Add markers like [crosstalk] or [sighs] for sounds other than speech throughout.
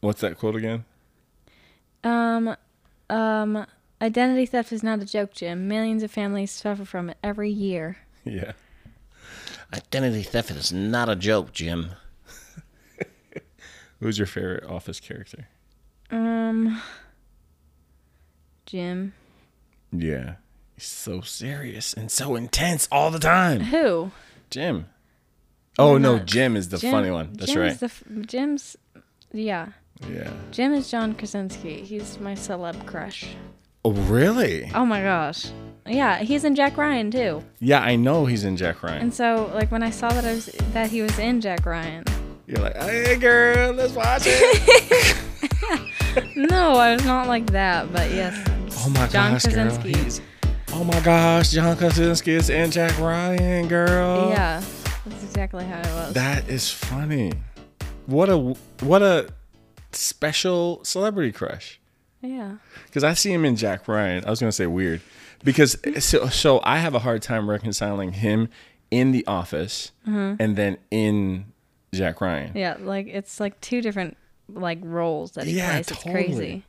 What's that quote again? Um, um, identity theft is not a joke, Jim. Millions of families suffer from it every year. [laughs] Yeah. Identity theft is not a joke, Jim. [laughs] Who's your favorite office character? Um, Jim. Yeah. He's so serious and so intense all the time. Who? Jim. Oh no, Jim is the Jim- funny one. That's Jim right. Is the, f- Jim's, yeah. Yeah. Jim is John Krasinski. He's my celeb crush. Oh really? Oh my gosh. Yeah, he's in Jack Ryan too. Yeah, I know he's in Jack Ryan. And so, like, when I saw that I was that he was in Jack Ryan, You're like, hey girl, let's watch it. [laughs] no, I was not like that. But yes, oh my John gosh, girl. Krasinski. He's, oh my gosh, John Krasinski is in Jack Ryan, girl. yeah, that's exactly how it was. That is funny. What a what a special celebrity crush. yeah. Because I see him in Jack Ryan. I was gonna say weird, because so, so I have a hard time reconciling him in The Office mm-hmm. and then in Jack Ryan. Yeah, like it's like two different like roles that he Yeah, plays. It's totally. crazy.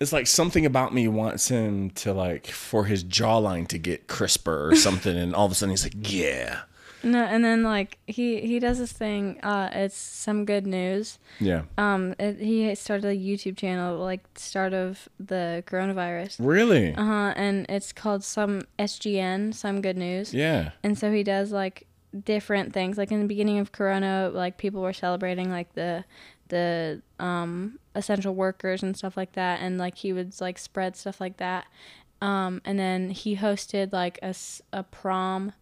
It's like something about me wants him to like for his jawline to get crisper or something, and all of a sudden he's like, yeah, No, and then like he he does this thing. Uh, it's some good news. yeah. Um, it, he started a YouTube channel like start of the coronavirus. Really? Uh huh. And it's called some SGN, some good news. Yeah. And so he does like different things. Like in the beginning of Corona, like people were celebrating like the the um essential workers and stuff like that, and like he would like spread stuff like that. Um, and then he hosted like a, s- a prom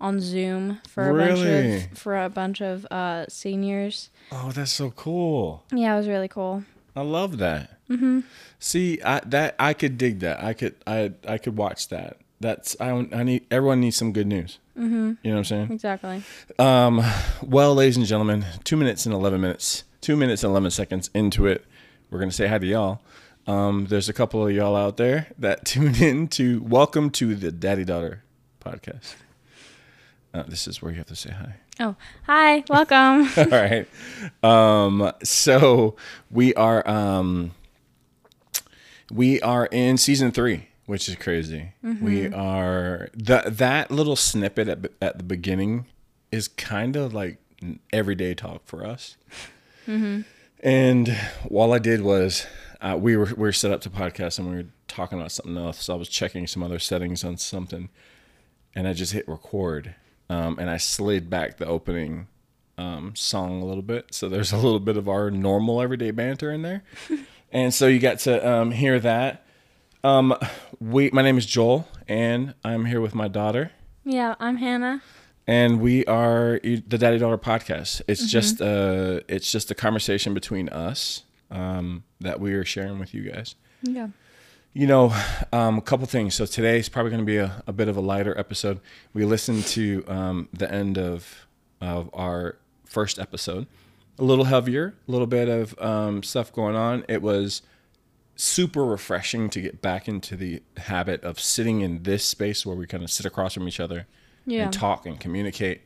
on Zoom for a Really? bunch of for a bunch of uh seniors. Oh, that's so cool. Yeah, it was really cool. I love that. Mm-hmm. See, I that I could dig that. I could I I could watch that. That's I don't I need everyone needs some good news. Mm-hmm. You know what I'm saying? Exactly. Um, well, ladies and gentlemen, two minutes and eleven minutes, two minutes and eleven seconds into it, we're gonna say hi to y'all. Um, there's a couple of y'all out there that [laughs] tune in to welcome to the Daddy Daughter podcast. Uh, this is where you have to say hi. Oh, hi, welcome. [laughs] All right. Um, so we are um, we are in season three, which is crazy. We are that that little snippet at at the beginning is kind of like everyday talk for us. And all I did was uh, we were we were set up to podcast and we were talking about something else. So I was checking some other settings on something, and I just hit record, um, and I slid back the opening um, song a little bit. So there's a little bit of our normal everyday banter in there, [laughs] and so you got to um, hear that. Um, we my name is Joel, and I'm here with my daughter yeah, I'm Hannah. and we are the Daddy Daughter podcast. It's just uh it's just a conversation between us um, that we are sharing with you guys. Yeah. You know, um, a couple things. So today's probably going to be a, a bit of a lighter episode. We listened to um, the end of of our first episode, a little heavier, a little bit of um, stuff going on. It was super refreshing to get back into the habit of sitting in this space where we kind of sit across from each other Yeah. and talk and communicate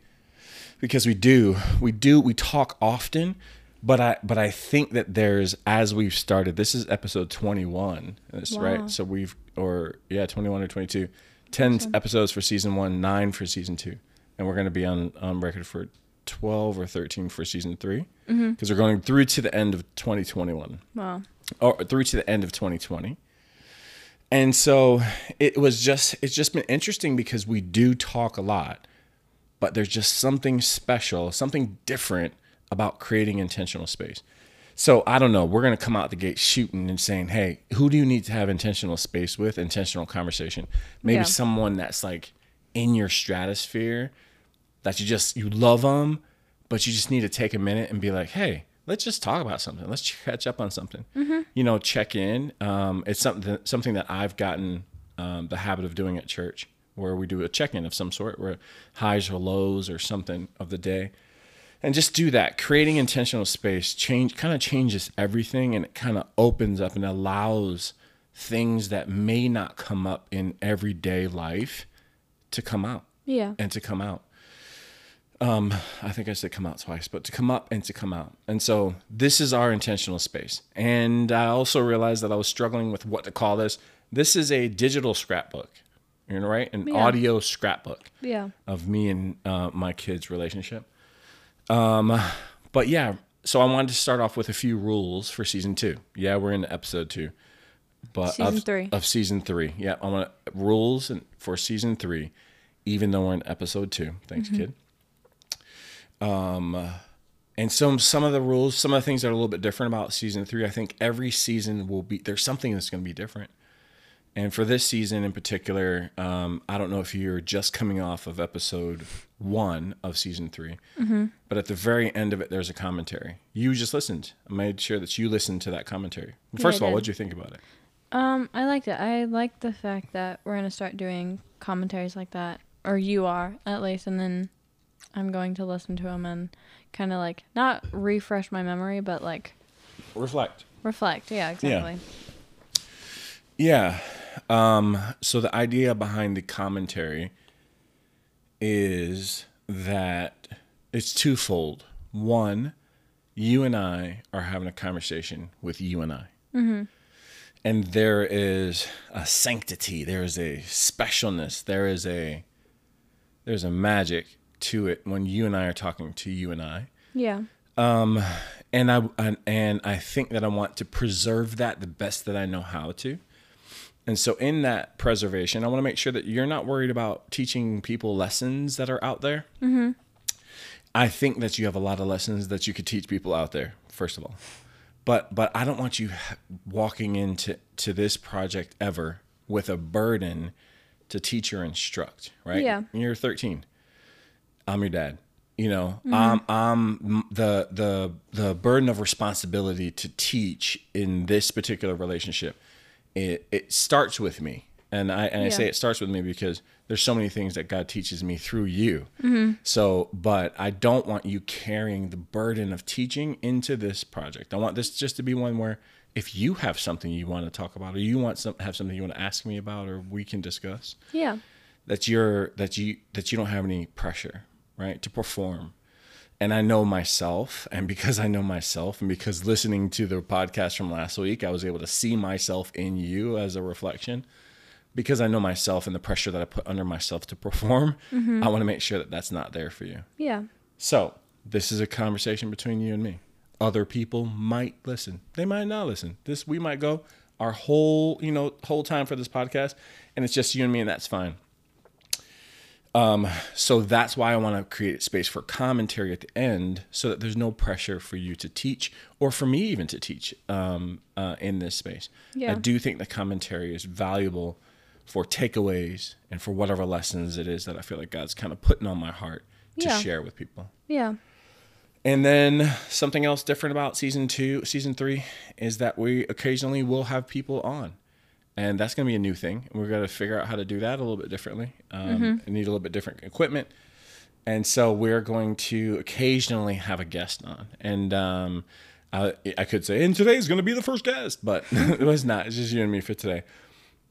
because we do we do we talk often but i but i think that there's as we've started this is episode 21 that's Wow. right so we've or yeah 21 or 22 10 episodes for season one nine for season two. And we're going to be on on record for 12 or 13 for season 3 mm-hmm. because we're going through to the end of 2021 Wow. or through to the end of 2020. And so it was just it's just been interesting because we do talk a lot, but there's just something special, something different about creating intentional space. So I don't know, we're going to come out the gate shooting and saying, "Hey, who do you need to have intentional space with, intentional conversation? Maybe Yeah. someone that's like in your stratosphere that you just you love them, but you just need to take a minute and be like, hey, let's just talk about something. Let's catch up on something. You know, check in. Um, it's something something that I've gotten um, the habit of doing at church, where we do a check in of some sort, where highs or lows or something of the day, and just do that. Creating intentional space change kind of changes everything, and it kind of opens up and allows things that may not come up in everyday life to come out Yeah. and to come out. Um, I think I said come out twice, but to come up and to come out. And so this is our intentional space. And I also realized that I was struggling with what to call this. This is a digital scrapbook, you know, right? An Yeah. audio scrapbook Yeah. of me and uh, my kids' relationship. Um, but yeah, so I wanted to start off with a few rules for season two. Yeah, we're in episode two, but Season of, three. of season three. Yeah, I want rules and- for season three, even though we're in episode two. Thanks, Mm-hmm. kid. Um, and some some of the rules, some of the things that are a little bit different about season three. I think every season will be there's something that's going to be different. And for this season in particular, um, I don't know if you're just coming off of episode one of season 3 but at the very end of it, there's a commentary. You just listened. I made sure that you listened to that commentary. First I of all, did. what did you think about it? Um, I liked it. I like the fact that we're gonna start doing commentaries like that, or you are at least, and then I'm going to listen to them and kind of like not refresh my memory, but like Reflect. reflect. Yeah, exactly. Yeah. Um, so the idea behind the commentary is that it's twofold. One, you and I are having a conversation with you and I. And there is a sanctity, there is a specialness, there is a there's a magic to it when you and I are talking to you and I Yeah. Um and I and, and I think that I want to preserve that the best that I know how to. And so in that preservation, I want to make sure that you're not worried about teaching people lessons that are out there. Mm-hmm. I think that you have a lot of lessons that you could teach people out there. First of all, but but I don't want you walking into to this project ever with a burden to teach or instruct. Right? Yeah. You're 13. I'm your dad. You know, I'm I'm the the the burden of responsibility to teach in this particular relationship. It it starts with me, and I and I say it starts with me because there's so many things that God teaches me through you. Mm-hmm. So, but I don't want you carrying the burden of teaching into this project. I want this just to be one where if you have something you want to talk about, or you want some have something you want to ask me about, or we can discuss Yeah. that you're that you that you don't have any pressure right to perform and i know myself and because i know myself and because listening to the podcast from last week i was able to see myself in you as a reflection. Because i know myself and the pressure that i put under myself to perform mm-hmm. i want to make sure that that's not there for you. Yeah. so this is a conversation between you and me. Other people might listen. They might not listen. This we might go our whole you know whole time for this podcast and it's just you and me and that's fine um, so that's why I want to create space for commentary at the end so that there's no pressure for you to teach or for me even to teach um, uh, in this space. Yeah. I do think the commentary is valuable for takeaways and for whatever lessons it is that I feel like God's kind of putting on my heart to Yeah. share with people. Yeah. And then something else different about season two, season three, is that we occasionally will have people on. And that's going to be a new thing. We're going to figure out how to do that a little bit differently. Um, and need a little bit different equipment. And so we're going to occasionally have a guest on. And um, I, I could say, and today's going to be the first guest, but [laughs] it was not. It's just you and me for today.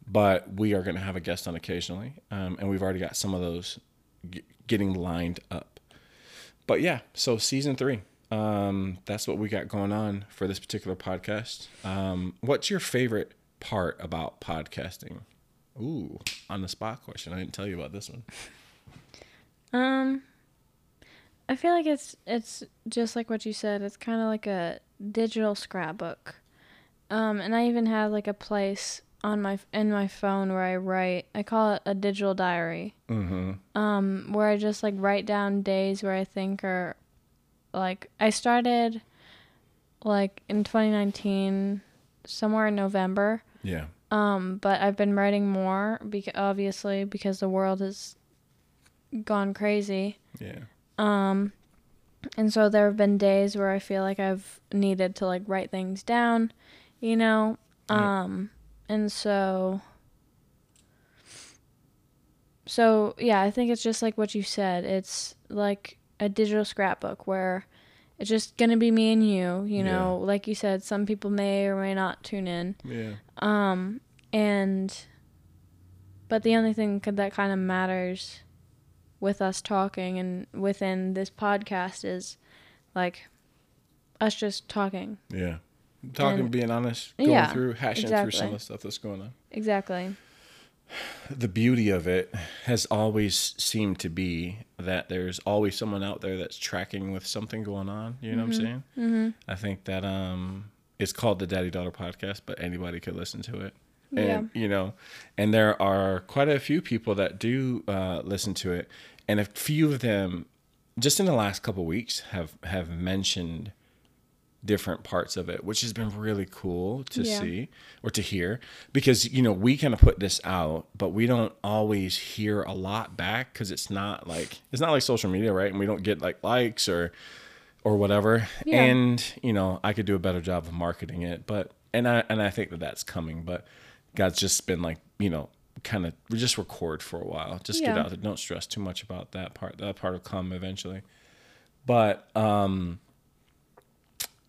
But we are going to have a guest on occasionally. Um, and we've already got some of those g- getting lined up but yeah, so season three. Um, that's what we got going on for this particular podcast. Um, what's your favorite part about podcasting? Ooh, on the spot question. I didn't tell you about this one. Um, I feel like it's it's just like what you said. It's kind of like a digital scrapbook. Um, and I even have like a place on my in my phone where I write. I call it a digital diary. Mm-hmm. Um, where I just like write down days where I think are like I started like in 2019 somewhere in November. Yeah. Um, but I've been writing more because obviously because the world has gone crazy. Yeah. Um, and so there have been days where I feel like I've needed to like write things down, you know. Yeah. Um, and so so yeah, I think it's just like what you said. It's like a digital scrapbook where it's just gonna be me and you, you Yeah. know. Like you said, some people may or may not tune in. Yeah. Um, and but the only thing that kind of matters with us talking and within this podcast is like us just talking. Yeah. Talking, And- being honest, going Yeah, through, hashing through some of the stuff that's going on. Exactly. The beauty of it has always seemed to be that there's always someone out there that's tracking with something going on. You know what I'm saying? Mm-hmm. I think that um, it's called the Daddy Daughter Podcast, but anybody could listen to it. And you know, and there are quite a few people that do uh, listen to it, and a few of them, just in the last couple weeks, have have mentioned different parts of it, which has been really cool to Yeah. see or to hear because you know we kind of put this out, but we don't always hear a lot back because it's not like it's not like social media, right? And we don't get like likes or or whatever. Yeah. And you know, I could do a better job of marketing it, but and I and I think that that's coming, but God's just been like you know kind of just record for a while, just get out there, don't stress too much about that part. That part will come eventually, but um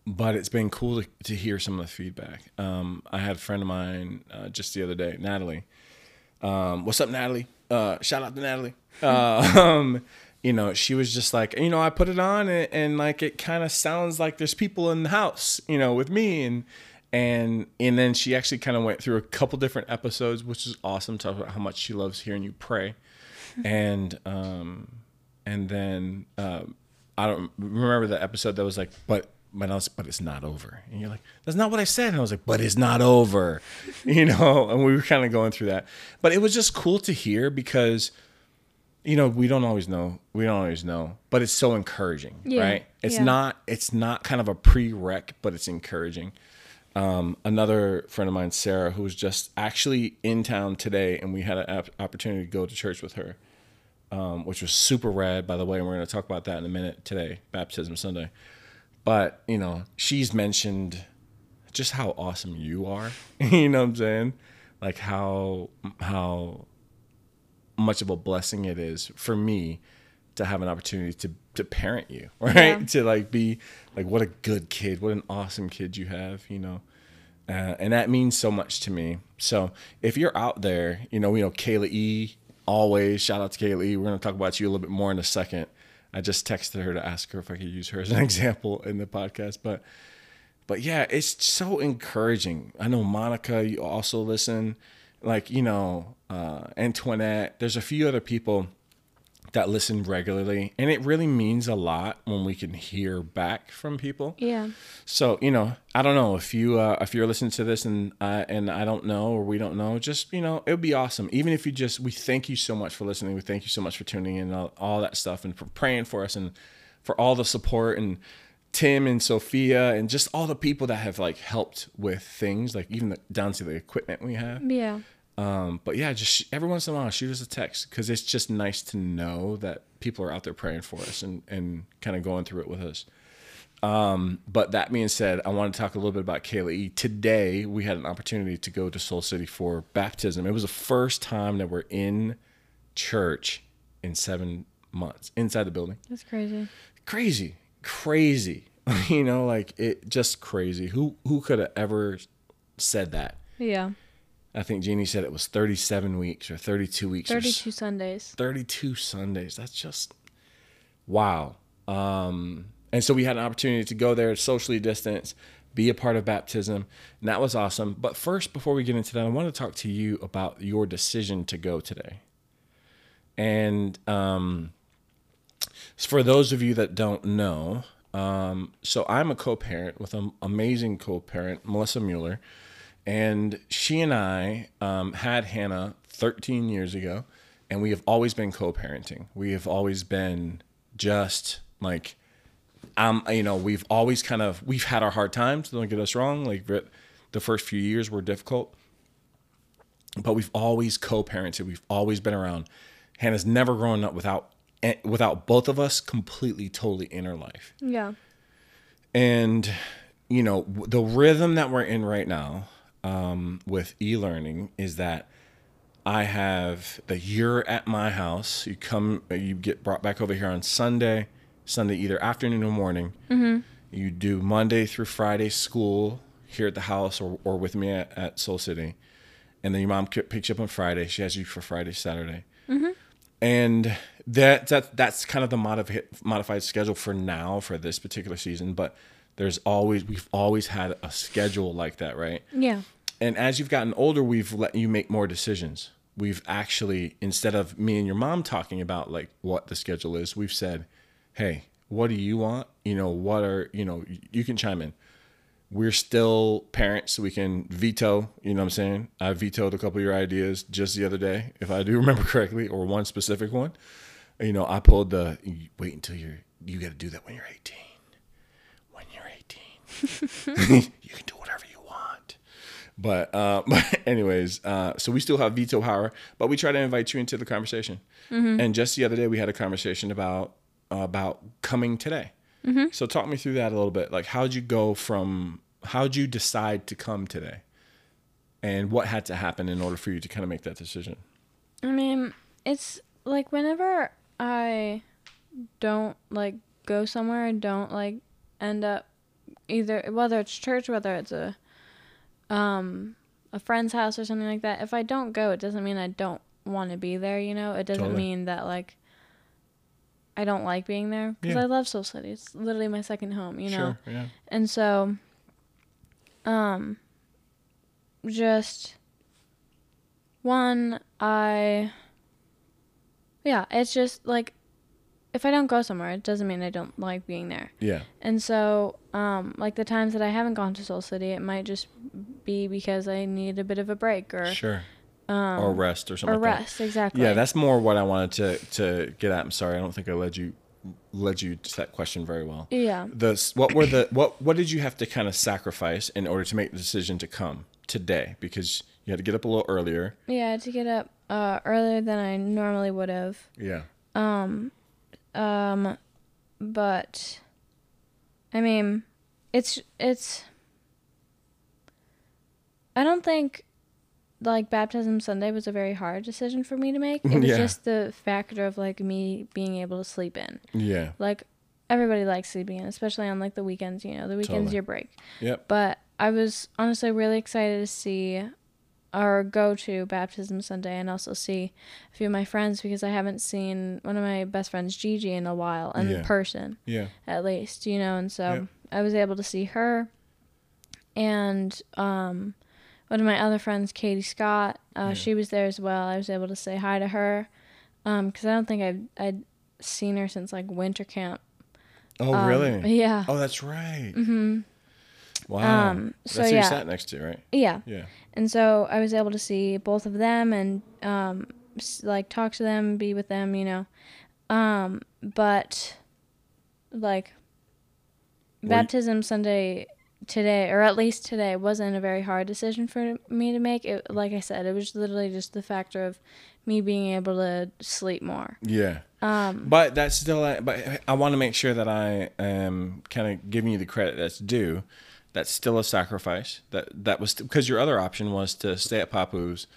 but it's been cool to, to hear some of the feedback. Um, I had a friend of mine uh, just the other day, Natalie. Um, what's up, Natalie? Uh, shout out to Natalie. Uh, [laughs] um, you know, she was just like, you know, I put it on and, and like it kind of sounds like there's people in the house, you know, with me and and and then she actually kind of went through a couple different episodes, which is awesome. Talk about how much she loves hearing you pray, [laughs] and um, and then um, I don't remember the episode that was like, but but I was, but it's not over, and you're like, that's not what I said, and I was like, but it's not over, [laughs] you know, and we were kind of going through that, but it was just cool to hear because, you know, we don't always know, we don't always know, but it's so encouraging, Yeah, right? It's yeah. not, it's not kind of a prereq, but it's encouraging. Um, another friend of mine, Sarah, who was just actually in town today, and we had an op- opportunity to go to church with her um, which was super rad, by the way. And we're going to talk about that in a minute today, Baptism Sunday. But, you know, she's mentioned just how awesome you are. [laughs] you know what I'm saying? Like how, how much of a blessing it is for me to have an opportunity to, to parent you, [laughs] right? Yeah. To like be like, what a good kid, what an awesome kid you have, you know? Uh, and that means so much to me. So if you're out there, you know, we know Kayla E. Always shout out to Kayla E. We're going to talk about you a little bit more in a second. I just texted her to ask her if I could use her as an [laughs] example in the podcast, but but yeah, it's so encouraging. I know Monica, you also listen, like you know, uh, Antoinette. There's a few other people that listen regularly, and it really means a lot when we can hear back from people. Yeah. So you know, I don't know if you uh, if you're listening to this and uh, and I don't know or we don't know, just you know, it would be awesome. Even if you just we thank you so much for listening. We thank you so much for tuning in, all, all that stuff, and for praying for us, and for all the support and Tim and Sophia and just all the people that have like helped with things, like even the, down to the equipment we have. Yeah. Um, but yeah, just every once in a while, shoot us a text because it's just nice to know that people are out there praying for us and, and kind of going through it with us. Um, but that being said, I want to talk a little bit about Kayla E. Today, we had an opportunity to go to Soul City for baptism. It was the first time that we're in church in seven months inside the building That's crazy. crazy crazy [laughs] you know like it just crazy who who could have ever said that Yeah. I think jeannie said it was 37 weeks or 32 weeks or 32 Sundays. 32 sundays. That's just wow. Um and so we had an opportunity to go there socially distance be a part of baptism and that was awesome. But first before we get into that i want to talk to you about your decision to go today. And um for those of you that don't know, um, so I'm a co-parent with an amazing co-parent, Melissa Mueller, and she and I um, had Hannah 13 years ago, and we have always been co-parenting. We have always been just like, um, you know, we've always kind of we've had our hard times. Don't get us wrong. Like the first few years were difficult, but we've always co-parented. We've always been around. Hannah's never grown up without eh, without both of us completely, totally in her life. Yeah. And you know, the rhythm that we're in right now um, with e-learning is that I have that you're at my house. You come, you get brought back over here on Sunday, Sunday either afternoon or morning. You do Monday through Friday school here at the house or, or with me at, at Soul City. And then your mom picks you up on Friday. She has you for Friday, Saturday. And that that that's kind of the modified modified schedule for now for this particular season. But there's always we've always had a schedule like that, right? Yeah. And as you've gotten older, we've let you make more decisions. We've actually instead of me and your mom talking about like what the schedule is, we've said, "Hey, what do you want? You know, what are you know? You can chime in." we're still parents, so we can veto. You know what I'm saying? I vetoed a couple of your ideas just the other day, if I do [laughs] remember correctly, or one specific one. You know, I pulled the wait until you're you got to do that when you're 18. When you're 18, [laughs] [laughs] you can do want. But, uh, [laughs] but anyways, uh, so we still have veto power, but we try to invite you into the conversation. And just the other day, we had a conversation about uh, about coming today. So talk me through that a little bit. Like, how'd you go from? How'd you decide to come today? And what had to happen in order for you to kind of make that decision? I mean, it's like whenever I don't like go somewhere I don't like end up either whether it's church, whether it's a um a friend's house or something like that. If I don't go, it doesn't mean I don't want to be there, you know? It doesn't Totally. mean that like I don't like being there because Yeah. I love Soul City. It's literally my second home, you know. Sure. Yeah. And so, um, just one, I, yeah, it's just like if I don't go somewhere, it doesn't mean I don't like being there. Yeah. And so, um, like the times that I haven't gone to Soul City, it might just be because I need a bit of a break or Sure. or rest or something. or like that. rest. Exactly. Yeah, that's more what I wanted to to get at. I'm sorry, I don't think I led you led you to that question very well. yeah. The what were the what what did you have to kind of sacrifice in order to make the decision to come today? Because you had to get up a little earlier. Yeah, I had to get up uh, earlier than I normally would have. Yeah. Um, Um, but I mean, it's it's. I don't think like baptism Sunday was a very hard decision for me to make. It [laughs] was Yeah. just the factor of like me being able to sleep in. Yeah. Like everybody likes sleeping in, especially on like the weekends. You know, the weekend's Totally. your break. Yep. But I was honestly really excited to see or go to baptism Sunday and also see a few of my friends because I haven't seen one of my best friends, Gigi, in a while, in Yeah. person Yeah. at least, you know, and so. I was able to see her and um one of my other friends, Katie Scott, uh, Yeah. she was there as well. I was able to say hi to her because I don't think I've I'd seen her since like winter camp. Oh, Um, really? Yeah. Oh, that's right. Mm-hmm. Wow. Um, so that's who yeah. you sat next to, right? Yeah. Yeah. And so I was able to see both of them and um, like talk to them, be with them, you know. Um, but like you- baptism Sunday today, or at least today, wasn't a very hard decision for me to make. It, like I said, it was literally just the factor of me being able to sleep more. Yeah. Um, But that's still, but I want to make sure that I am kind of giving you the credit that's due. That's still a sacrifice. That that was because your other option was to stay at Papu's,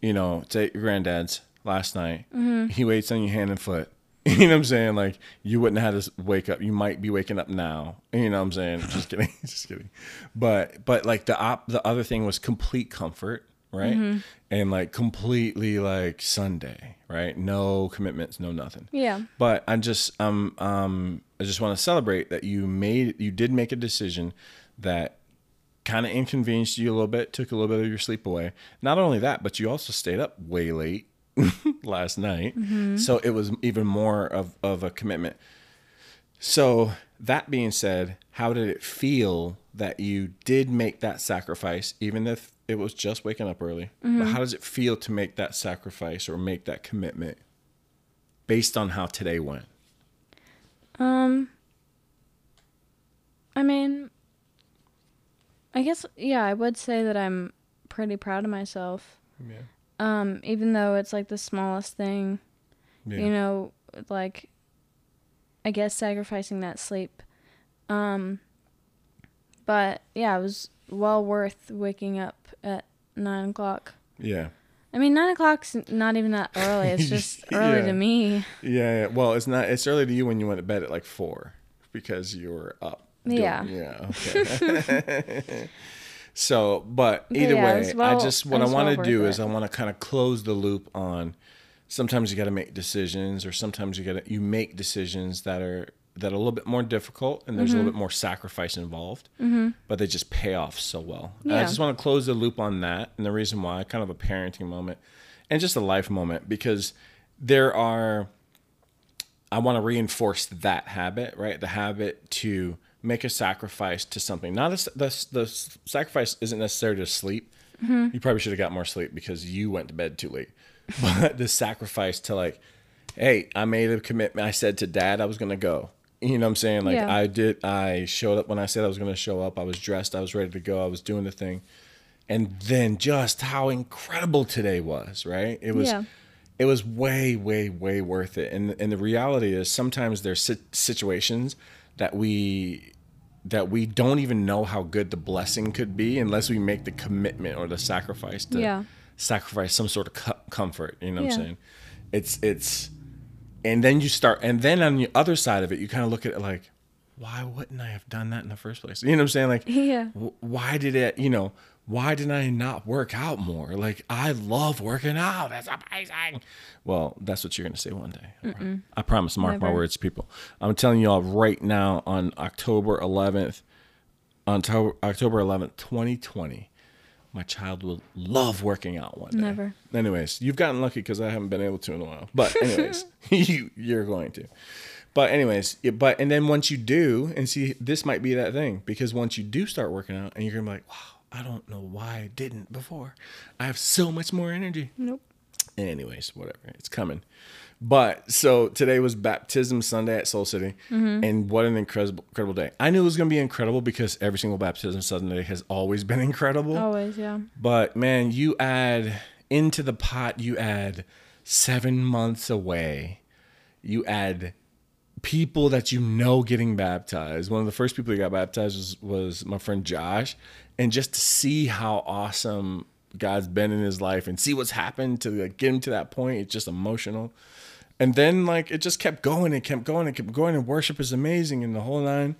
you know, stay at your granddad's last night. Mm-hmm. He waits on your hand and foot. [laughs] You know what I'm saying? Like you wouldn't have had to wake up. You might be waking up now. You know what I'm saying? Just [laughs] kidding. [laughs] Just kidding. But but like the op, the other thing was complete comfort, right? Mm-hmm. And like completely like Sunday, right? No commitments, no nothing. yeah. But I just um um I just want to celebrate that you made you did make a decision that kind of inconvenienced you a little bit, took a little bit of your sleep away. Not only that, but you also stayed up way late [laughs] last night. So it was even more of, of a commitment. So that being said, how did it feel that you did make that sacrifice, even if it was just waking up early? But how does it feel to make that sacrifice or make that commitment based on how today went? Um, I mean, I guess yeah, I would say that I'm pretty proud of myself. Yeah. Um, even though it's like the smallest thing, Yeah. you know, like I guess sacrificing that sleep. Um, but yeah, it was well worth waking up at nine o'clock. yeah. I mean, nine o'clock's not even that early. It's [laughs] just early Yeah. to me. Yeah, yeah. Well, it's not. It's early to you when you went to bed at like four because you were up. Doing- Yeah. Yeah. [laughs] Okay. [laughs] so, but But either yeah, way, was I just what I was want well to do worth is it. I want to kind of close the loop on sometimes you got to make decisions or sometimes you got to you make decisions that are that are a little bit more difficult and there's a Mm-hmm. little bit more sacrifice involved but they just pay off so well And i just want to close the loop on that and the reason why kind of a parenting moment and just a life moment because there are i want to reinforce that habit right the habit to make a sacrifice to something. Not a, the, the sacrifice isn't necessarily to sleep. Mm-hmm. You probably should have got more sleep because you went to bed too late. [laughs] But the sacrifice to like hey i made a commitment. I said to dad i was gonna go. You know what i'm saying? Like Yeah. i did i showed up when i said i was gonna show up. I was dressed. I was ready to go. I was doing the thing. And then just how incredible today was right? It was Yeah. it was way way way worth it. And and the reality is sometimes there's situations that we that we don't even know how good the blessing could be unless we make the commitment or the sacrifice to Yeah. sacrifice some sort of co- comfort you know what Yeah. i'm saying it's it's and then you start and then on the other side of it you kind of look at it like why wouldn't i have done that in the first place you know what i'm saying like [laughs] Yeah. w- why did it you know why did i not work out more? Like i love working out. That's amazing. Well that's what you're gonna say one day. I promise. Mark my words people. I'm telling you all right now on october 11th on to- october 11th 2020 my child will love working out one day. Never. anyways you've gotten lucky because i haven't been able to in a while. But anyways [laughs] [laughs] you you're going to. But anyways but and then once you do and see this might be that thing because once you do start working out and you're gonna be like wow i don't know why i didn't before. I have so much more energy. Nope. anyways whatever. It's coming. But so today was baptism sunday at soul city. Mm-hmm. And what an incredible incredible day. I knew it was going to be incredible because every single baptism sunday has always been [laughs] incredible. Always, yeah. but man, you add into the pot, you add seven months away. You add people that you know getting baptized. One of the first people who got baptized was, was my friend Josh. And just to see how awesome God's been in his life and see what's happened to like, get him to that point, it's just emotional. And then like it just kept going and kept going and kept going and worship is amazing and the whole 9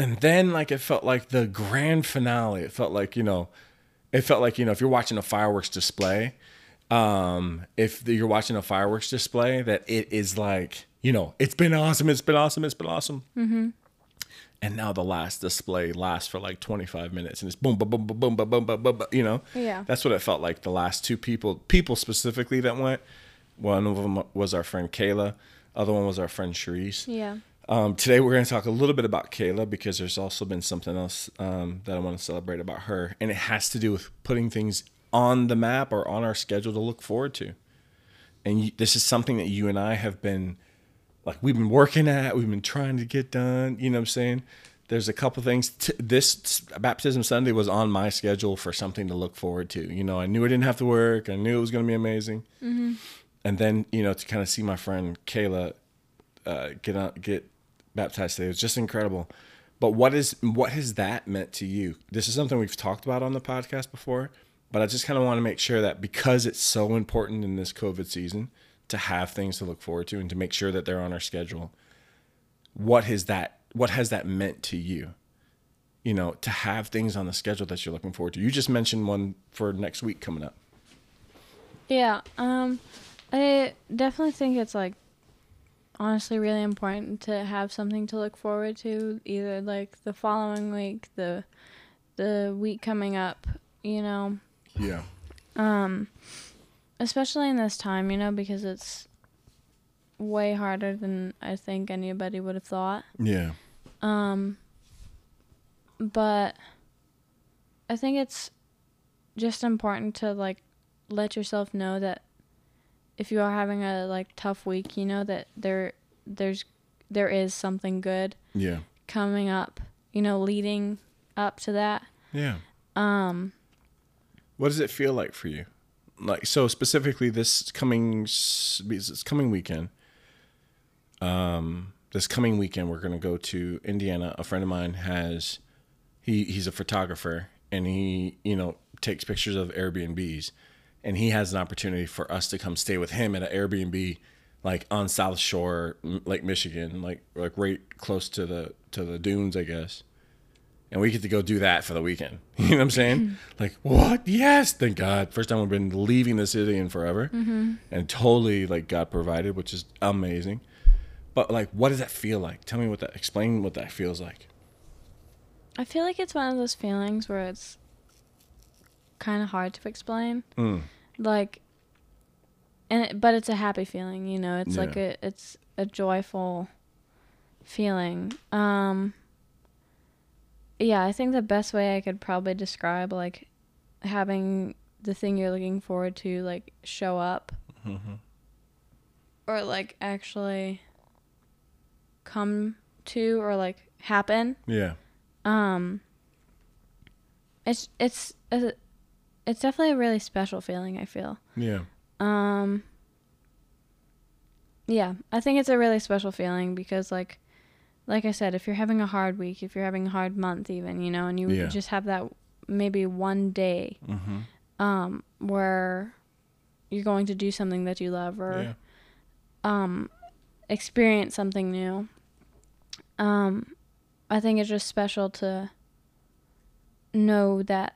And then like it felt like the grand finale. It felt like, you know, it felt like, you know, if you're watching a fireworks display, um, if you're watching a fireworks display, that it is like, you know, it's been awesome, it's been awesome, it's been awesome. And now the last display lasts for like 25 minutes and it's boom, boom, boom, boom, boom, boom, boom, boom, boom, boom, you know? Yeah. That's what it felt like the last two people, people specifically that went. One of them was our friend Kayla, other one was our friend Sharice. Yeah. Um, today we're going to talk a little bit about Kayla because there's also been something else um, that I want to celebrate about her, and it has to do with putting things on the map or on our schedule to look forward to. And you, this is something that you and I have been like we've been working at, we've been trying to get done. You know what I'm saying? There's a couple things. T- this baptism Sunday was on my schedule for something to look forward to. You know, I knew I didn't have to work. I knew it was going to be amazing. And then you know to kind of see my friend Kayla uh, get on, get baptized today. It was just incredible. But what is what has that meant to you? This is something we've talked about on the podcast before, but I just kind of want to make sure that because it's so important in this COVID season to have things to look forward to and to make sure that they're on our schedule. What has that what has that meant to you? You know, to have things on the schedule that you're looking forward to. You just mentioned one for next week coming up. Yeah. Um, I definitely think it's like honestly really important to have something to look forward to, either like the following week, the the week coming up, you know. Yeah. Um, especially in this time, you know, because it's way harder than I think anybody would have thought. Yeah. Um, but I think it's just important to like let yourself know that if you are having a like tough week, you know that there there's there is something good Yeah. coming up, you know, leading up to that. Yeah. Um, What does it feel like for you? Like so specifically this coming this coming weekend. Um, this coming weekend we're gonna go to Indiana. A friend of mine has he he's a photographer and he you know takes pictures of Airbnbs, and he has an opportunity for us to come stay with him at an Airbnb like on South Shore, Lake Michigan, like like right close to the to the dunes, I guess. And we get to go do that for the weekend. [laughs] You know what I'm saying? like, what? Yes, thank God. First time we've been leaving the city in forever, and totally like God provided, which is amazing. But like, what does that feel like? Tell me what that. Explain what that feels like. I feel like it's one of those feelings where it's kind of hard to explain. Mm. Like, and it, but it's a happy feeling, you know. It's like a it's a joyful feeling. Um. Yeah, I think the best way I could probably describe like having the thing you're looking forward to like show up Mm-hmm. or like actually come to or like happen Yeah. um it's it's a, it's definitely a really special feeling i feel Yeah. um yeah i think it's a really special feeling because like like i said if you're having a hard week if you're having a hard month even you know and you Yeah. just have that maybe one day Mm-hmm. um where you're going to do something that you love or Yeah. um, experience something new. Um, I think it's just special to know that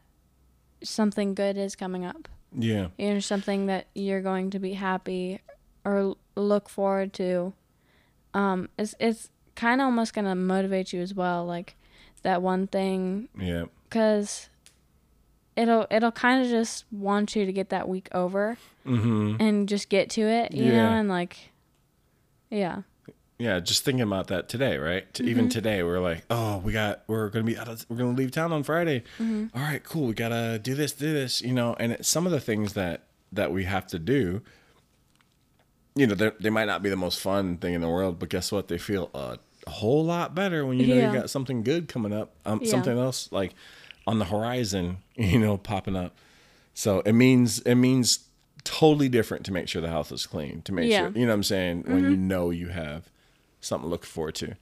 something good is coming up. Yeah. You know, something that you're going to be happy or look forward to. Um, it's it's kind of almost gonna motivate you as well, like that one thing, Yeah. because it'll it'll kind of just want you to get that week over Mm-hmm. and just get to it, you know, and like, yeah. Yeah, just thinking about that today, right? To Mm-hmm. Even today, we're like, oh, we got, we're gonna be, out of, we're gonna leave town on Friday. Mm-hmm. All right, cool. We gotta do this, do this, you know. And it's some of the things that that we have to do, you know, they're- might not be the most fun thing in the world, but guess what? They feel a, whole lot better when you know Yeah. you got something good coming up, um, Yeah. something else like on the horizon, [laughs] you know, popping up. So it means it means totally different to make sure the house is clean, to make Yeah. Mm-hmm. sure you know what I'm saying when you know you have something to look forward to.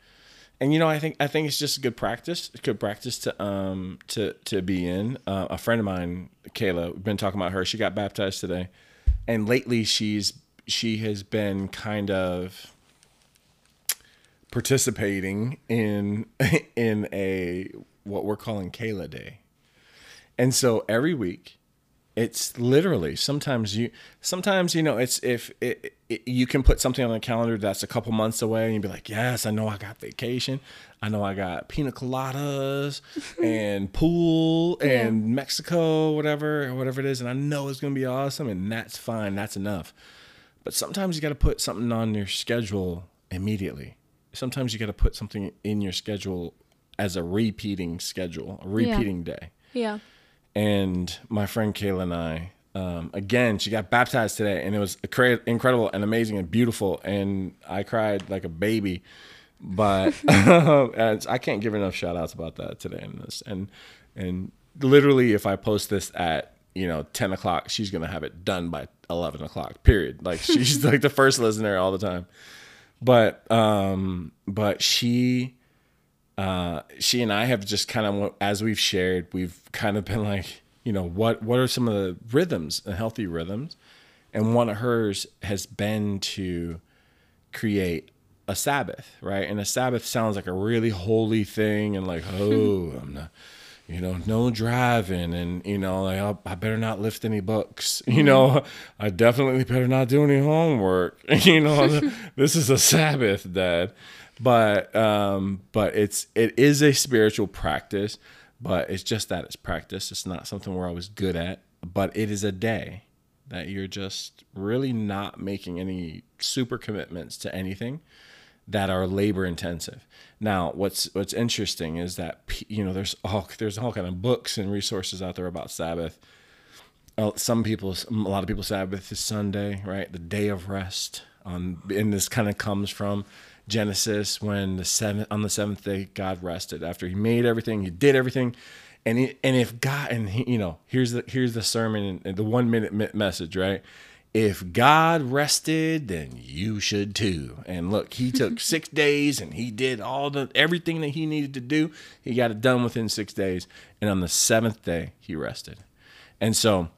And you know, I think I think it's just a good practice, good practice to um to to be in. Uh, a friend of mine, Kayla, we've been talking about her. She got baptized today, and lately she's she has been kind of participating in [laughs] in a what we're calling Kayla Day. And so every week it's literally sometimes you sometimes you know it's if it, it, you can put something on the calendar that's a couple months away and you'd be like yes i know i got vacation. I know i got pina coladas [laughs] and pool and mexico whatever whatever it is and i know it's going to be awesome and that's fine that's enough but sometimes you got to put something on your schedule immediately sometimes you got to put something in your schedule as a repeating schedule a repeating day Yeah. and my friend Kayla and I, um, again, she got baptized today, and it was incredible and amazing and beautiful, and I cried like a baby. But [laughs] [laughs] I can't give enough shout outs about that today And, this, and and literally, if I post this at you know ten o'clock, she's gonna have it done by eleven o'clock. Period. Like [laughs] she's like the first listener all the time. But um, but she uh, she and I have just kind of, as we've shared, we've kind of been like, you know, what what are some of the rhythms, the healthy rhythms, and one of hers has been to create a Sabbath, right? And a Sabbath sounds like a really holy thing, and like, [laughs] oh, I'm not, you know, no driving, and you know, like I'll, I better not lift any books, [laughs] you know, I definitely better not do any homework, [laughs] you know, [laughs] this is a Sabbath, Dad. But um but it's it is a spiritual practice but it's just that it's practice. It's not something we're always good at but it is a day that you're just really not making any super commitments to anything that are labor intensive. Now what's what's interesting is that you know there's all there's all kind of books and resources out there about sabbath. Uh, some people a lot of people sabbath is sunday right? The day of rest on and this kind of comes from genesis when the seventh on the seventh day god rested. After he made everything he did everything and he, and if god and he, you know here's the here's the sermon and the one minute message right if god rested then you should too and look he took [laughs] six days and he did all the everything that he needed to do he got it done within six days and on the seventh day he rested and so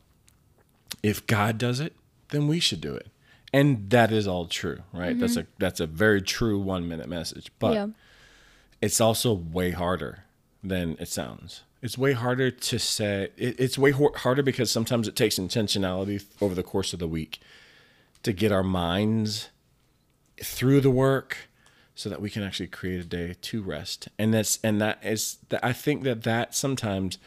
if God does it, then we should do it. And that is all true, right? That's mm-hmm. a that's a very true one minute message. But yeah. it's also way harder, than it sounds. It's way harder to say. It, it's way hor- harder because sometimes it takes intentionality over the course of the week to get our minds through the work so that we can actually create a day to rest. And that's and that is that I think that that sometimes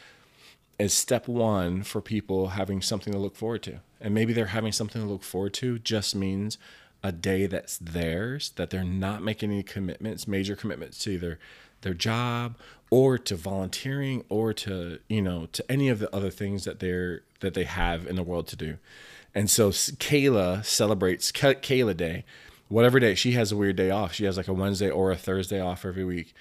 is step 1 for people having something to look forward to. And maybe they're having something to look forward to just means a day that's theirs that they're not making any commitments, major commitments to either their job or to volunteering or to, you know, to any of the other things that they're that they have in the world to do. And so Kayla celebrates Ka- Kayla Day. Whatever day she has a weird day off. She has like a Wednesday or a Thursday off every week.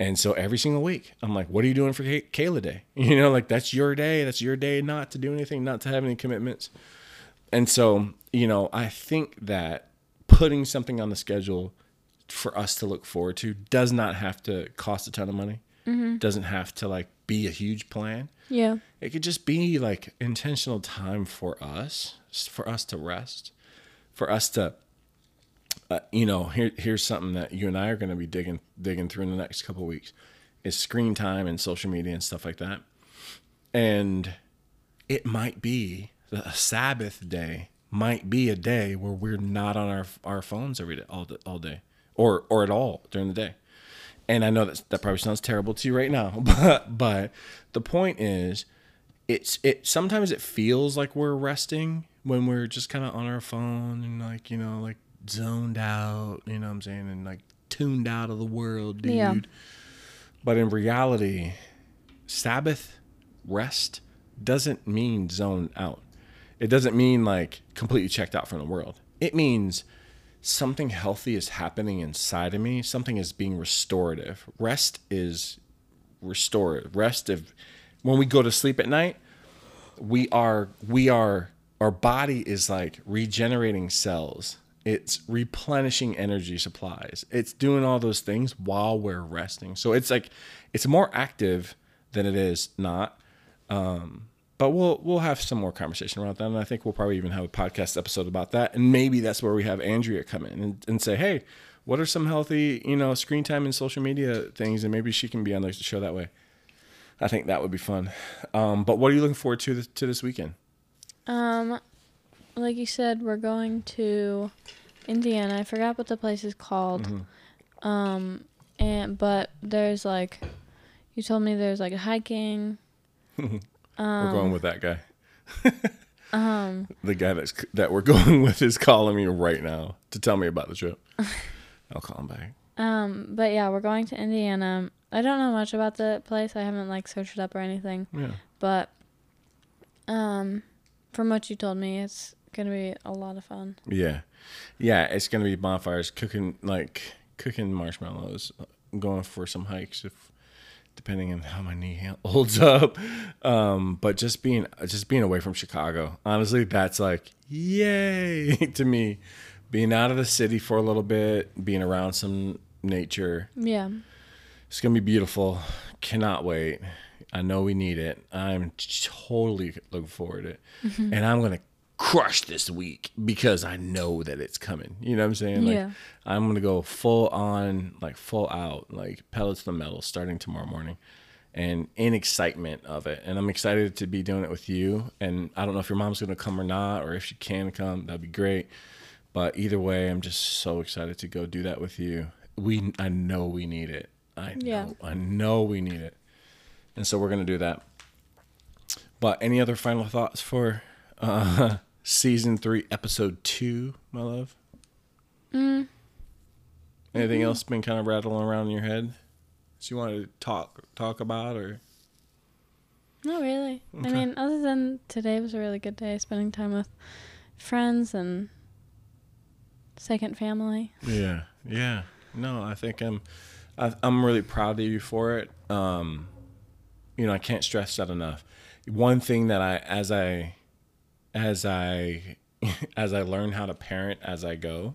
And so every single week, I'm like, what are you doing for Kay- Kayla Day? [laughs] You know, like that's your day. That's your day not to do anything, not to have any commitments. And so, you know, I think that putting something on the schedule for us to look forward to does not have to cost a ton of money. Doesn't have to like be a huge plan. Yeah. It could just be like intentional time for us, for us to rest, for us to, uh, you know, here here's something that you and I are going to be digging digging through in the next couple of weeks, is screen time and social media and stuff like that, and it might be a Sabbath day might be a day where we're not on our our phones every day all day, all day or or at all during the day. And I know that that probably sounds terrible to you right now, [laughs] but but the point is it's it sometimes it feels like we're resting when we're just kind of on our phone and like, you know, like zoned out, you know what I'm saying, and like tuned out of the world, dude. Yeah. But in reality, Sabbath rest doesn't mean zone out. It doesn't mean like completely checked out from the world. It means something healthy is happening inside of me. Something is being restorative. Rest is restorative. Rest of when we go to sleep at night, we are we are our body is like regenerating cells. It's replenishing energy supplies. It's doing all those things while we're resting. So it's like it's more active than it is not. Um, but we'll we'll have some more conversation around that, and I think we'll probably even have a podcast episode about that. And maybe that's where we have Andrea come in and, and say, hey, what are some healthy, you know, screen time and social media things, and maybe she can be on the show that way. I think that would be fun. Um, but what are you looking forward to this, to this weekend? Um, like you said, we're going to Indiana. I forgot what the place is called. Mm-hmm. Um, and but there's like, you told me there's like a [laughs] hiking. we're going with that guy. [laughs] the guy that's that we're [laughs] going with is calling me right now to tell me about the trip. [laughs] I'll call him back. Um, but yeah, we're going to Indiana. I don't know much about the place. I haven't like searched it up or anything. Yeah. But um, from what you told me, it's gonna be a lot of fun. Yeah, yeah. It's gonna be bonfires, cooking like cooking marshmallows, going for some hikes if depending on how my knee holds up. Um, but just being just being away from Chicago, honestly, that's like yay [laughs] to me. Being out of the city for a little bit, being around some nature. Yeah. It's gonna be beautiful. Cannot wait. I know we need it. I'm totally looking forward to it, and I'm gonna crush this week because I know that it's coming. You know what I'm saying? Like, Yeah. I'm gonna go full on, like full out, like pedal to the metal, starting tomorrow morning, and in excitement of it. And I'm excited to be doing it with you. And I don't know if your mom's gonna come or not, or if she can come. That'd be great. But either way, I'm just so excited to go do that with you. We, I know we need it. I know, Yeah. I know we need it, and so we're gonna do that. But any other final thoughts for uh, season three, episode two, my love? Mm. Anything else been kind of rattling around in your head that you wanted to talk talk about, or Not really. Okay. I mean, other than today was a really good day, spending time with friends and second family. Yeah, yeah. No, I think I'm, I, I'm really proud of you for it. Um, you know, I can't stress that enough. One thing that I, as I, as I, [laughs] as I learn how to parent as I go,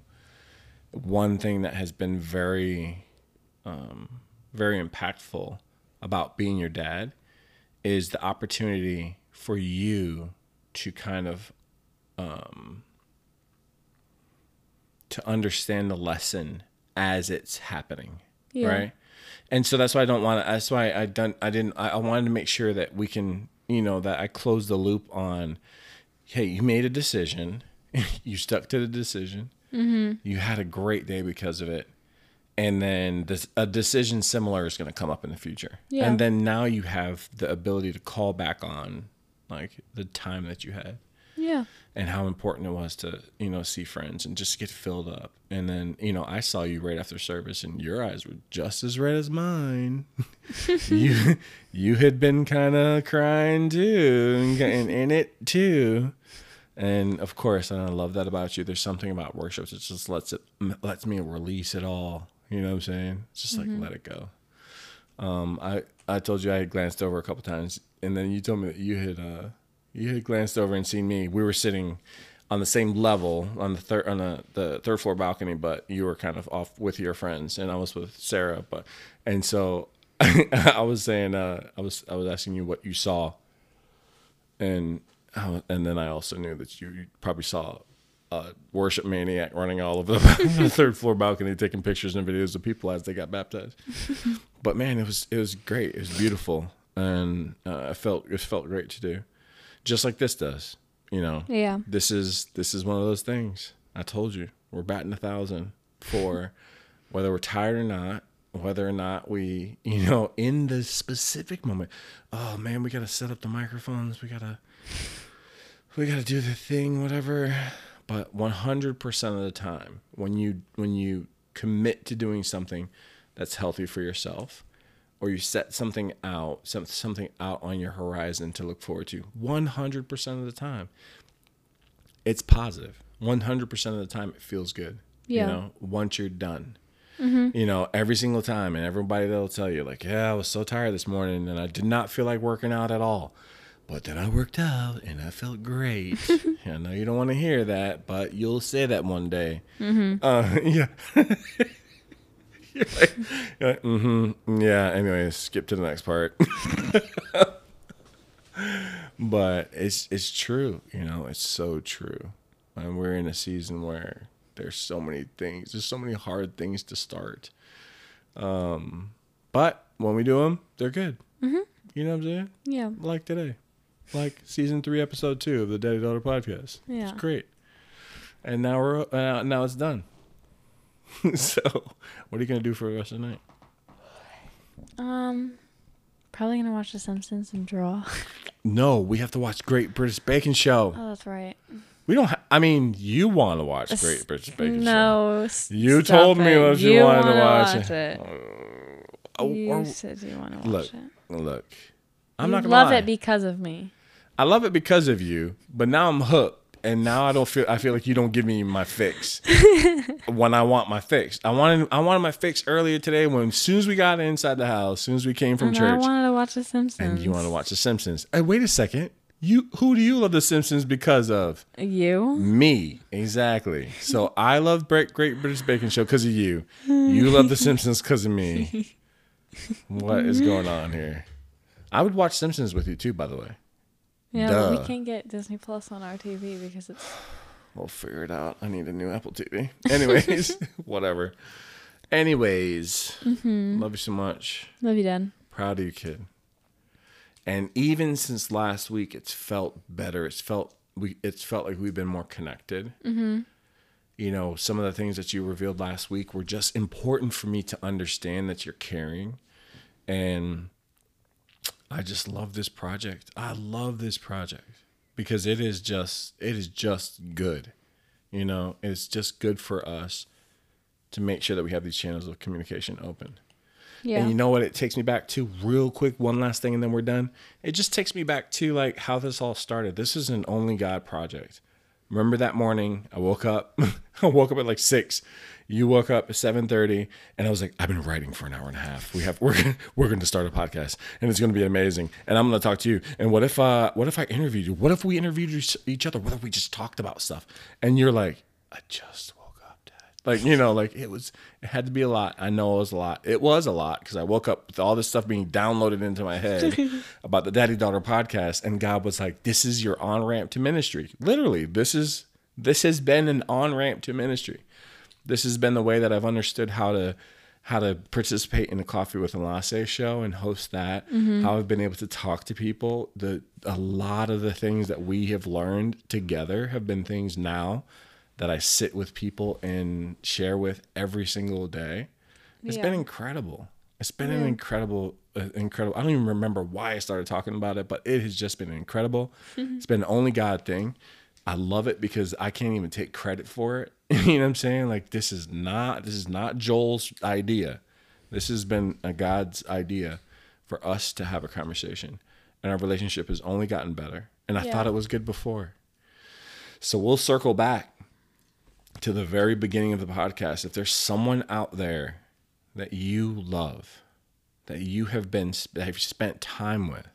one thing that has been very, um, very impactful about being your dad is the opportunity for you to kind of um, to understand the lesson as it's happening Yeah. right and so that's why I don't want to. That's why I done. I didn't. I, I wanted to make sure that we can, you know, that I close the loop on. Hey, you made a decision. [laughs] you stuck to the decision. Mm-hmm. You had a great day because of it, and then this, a decision similar is going to come up in the future. Yeah. And then now you have the ability to call back on, like the time that you had Yeah. And how important it was to you know see friends and just get filled up. And then you know i saw you right after service and your eyes were just as red as mine. [laughs] You you had been kind of crying too and, in it too. And of course and i love that about you. There's something about worship that just lets it lets me release it all. You know what i'm saying? It's just like let it go. Um i i told you i had glanced over a couple times and then you told me that you had uh you had glanced over and seen me. We were sitting on the same level on the third on the, the third floor balcony but you were kind of off with your friends and i was with sarah but and so [laughs] i was saying uh i was i was asking you what you saw and I and then i also knew that you, you probably saw a worship maniac running all over the, [laughs] the third floor balcony taking pictures and videos of people as they got baptized. [laughs] But man it was it was great. It was beautiful and uh, i felt it felt great to do just like this does you know? Yeah. this is this is one of those things. I told you we're batting a thousand for [laughs] whether we're tired or not whether or not we you know in the specific moment oh man we gotta set up the microphones we gotta we gotta do the thing whatever. But 100% of the time when you when you commit to doing something that's healthy for yourself or you set something out some, something out on your horizon to look forward to 100% of the time it's positive. 100% of the time it feels good Yeah. you know once you're done. You know every single time and everybody that'll tell you like yeah i was so tired this morning and i did not feel like working out at all but then i worked out and i felt great. [laughs] I know you don't want to hear that but you'll say that one day. Uh, [laughs] yeah [laughs] [laughs] you're like, you're like, mm-hmm. Yeah. Anyway, skip to the next part. [laughs] but it's it's true. You know, it's so true. And we're in a season where there's so many things. There's so many hard things to start. Um, but when we do them, they're good. Mm-hmm. You know what I'm saying? Yeah. Like today, like season three, episode two of the Daddy Daughter podcast. Yeah. It's great. And now we're uh, now it's done. [laughs] so, what are you gonna do for the rest of the night? Um, probably gonna watch The Simpsons and draw. [laughs] No, we have to watch Great British Baking Show. Oh, that's right. We don't. Ha- I mean, you want to watch Great British Baking Show? no. You stop told me it. what you wanted to wanna watch. it. Oh, you oh, said you want to watch look, it. look. I'm You not gonna love lie. it because of me. I love it because of you, but now I'm hooked, and now I don't feel. I feel like you don't give me my fix [laughs] when I want my fix. I wanted. I wanted my fix earlier today. When as soon as we got inside the house, as soon as we came from And I church, wanted to watch The Simpsons. and you want to watch The Simpsons. Hey, wait a second. You who do you love The Simpsons because of? You? Me, exactly. So I love Great Great British Baking Show because of you. You love The Simpsons because of me. [laughs] What is going on here? I would watch Simpsons with you too, by the way. Yeah, but Duh. we can't get Disney Plus on our TV because it's. [sighs] We'll figure it out. I need a new Apple TV. [laughs] Anyways, [laughs] whatever. Anyways, love you so much. Love you, Dad. Proud of you, kid. And even since last week, it's felt better. It's felt we. It's felt like we've been more connected. Mm-hmm. You know, some of the things that you revealed last week were just important for me to understand that you're caring, and I just love this project. I love this project because it is just it is just good. You know, it's just good for us to make sure that we have these channels of communication open. Yeah. And you know what it takes me back to real quick, one last thing and then we're done. It just takes me back to like how this all started. This is an only God project. Remember that morning I woke up [laughs] I woke up at like 6. You woke up at 7:30 and I was like I've been writing for an hour and a half. We have [laughs] we're gonna, we're going to start a podcast and it's going to be amazing. And I'm going to talk to you. And what if uh what if I interviewed you? What if we interviewed each- other? What if we just talked about stuff? And you're like I just. Like, you know, like it was, it had to be a lot. I know it was a lot. It was a lot because I woke up with all this stuff being downloaded into my head [laughs] about the Daddy Daughter podcast. And God was like, this is your on ramp to ministry. Literally, this is, this has been an on ramp to ministry. This has been the way that I've understood how to, how to participate in the Coffee with Enlace show and host that, mm-hmm. how I've been able to talk to people. The a lot of the things that we have learned together have been things now that I sit with people and share with every single day. It's been incredible. It's been an incredible, uh, incredible. I don't even remember why I started talking about it, but it has just been incredible. It's been an only God thing. I love it because I can't even take credit for it. [laughs] you know what I'm saying? Like this is not this is not Joel's idea. This has been a God's idea for us to have a conversation. And our relationship has only gotten better. And I Yeah. thought it was good before. So we'll circle back to the very beginning of the podcast. If there's someone out there that you love, that you have been that have spent time with,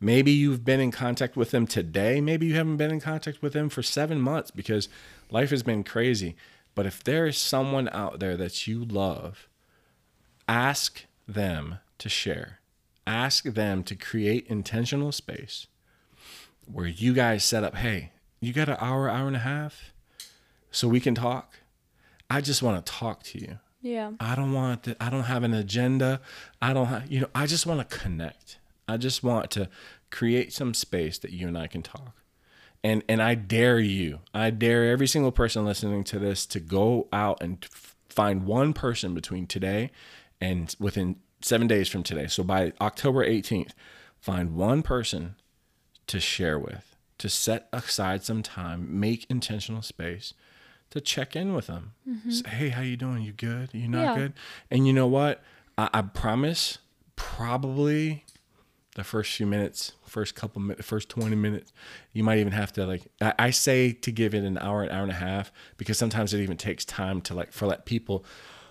maybe you've been in contact with them today, maybe you haven't been in contact with them for seven months because life has been crazy. But if there is someone out there that you love, ask them to share. Ask them to create intentional space where you guys set up, hey, you got an hour, hour and a half so we can talk? I just want to talk to you. Yeah. I don't want to, I don't have an agenda. I don't have, you know, I just want to connect. I just want to create some space that you and I can talk. And and I dare you. I dare every single person listening to this to go out and find one person between today and within 7 days from today. So by October 18th, find one person to share with, to set aside some time, make intentional space to check in with them. Mm-hmm. Say, hey, how you doing? You good? You not Yeah. good? And you know what? I, I promise, probably the first few minutes, first couple minutes, first 20 minutes, you might even have to like, I, I say to give it an hour, an hour and a half, because sometimes it even takes time to like, for let people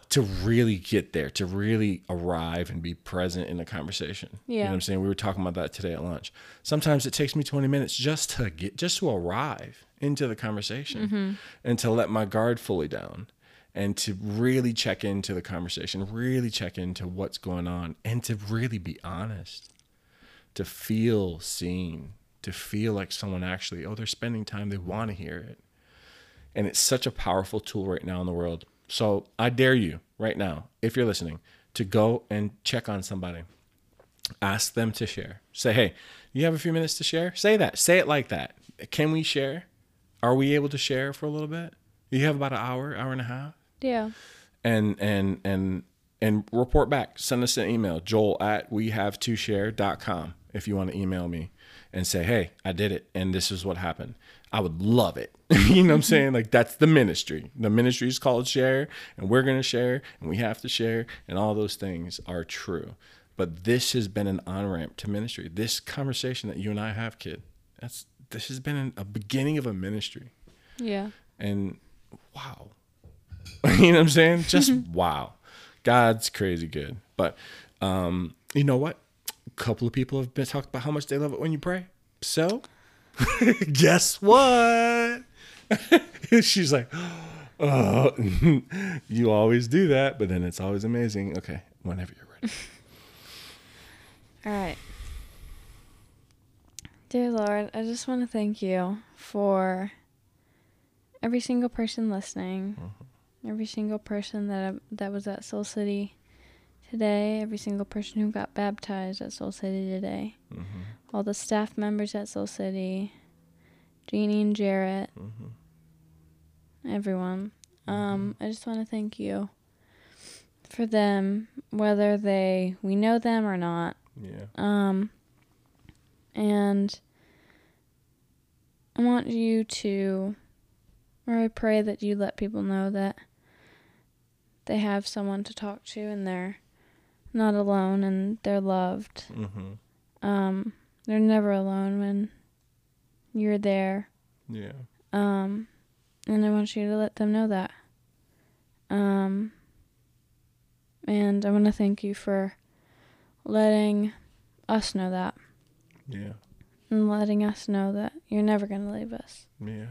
to really get there, to really arrive and be present in the conversation. You know Yeah. what I'm saying? We were talking about that today at lunch. Sometimes it takes me 20 minutes just to get, just to arrive into the conversation mm-hmm. and to let my guard fully down and to really check into the conversation, really check into what's going on and to really be honest, to feel seen, to feel like someone actually, oh, they're spending time, they want to hear it. And it's such a powerful tool right now in the world. So I dare you right now, if you're listening, to go and check on somebody. Ask them to share. Say, hey, you have a few minutes to share? Say that. Say it like that. Can we share? Are we able to share for a little bit? You have about an hour, hour and a half? Yeah. and and and and report back. Send us an email, joel at we have to share.com if you want to email me and say, hey, I did it and this is what happened. I would love it. [laughs] you know what I'm saying? Like that's the ministry. The ministry is called share and we're gonna share and we have to share and all those things are true. But this has been an on ramp to ministry. This conversation that you and I have, kid, that's this has been an, a beginning of a ministry. Yeah. And wow. [laughs] you know what I'm saying? Just [laughs] wow. God's crazy good. But um, you know what? A couple of people have been talked about how much they love it when you pray. So [laughs] guess what? She's like, oh, you always do that, but then it's always amazing. Okay, whenever you're ready. All right. Dear Lord, I just want to thank you for every single person listening, mm-hmm. every single person that uh, that was at Soul City today, every single person who got baptized at Soul City today, mm-hmm. all the staff members at Soul City, Jeannie and Jarrett, mm-hmm. everyone. Um, I just want to thank you for them, whether they we know them or not. Yeah. Um, and I want you to, or I pray that you let people know that they have someone to talk to and they're not alone and they're loved. Mm-hmm. Um, they're never alone when you're there. Yeah. Um, and I want you to let them know that. Um, and I want to thank you for letting us know that Yeah. and letting us know that you're never going to leave us. Yeah.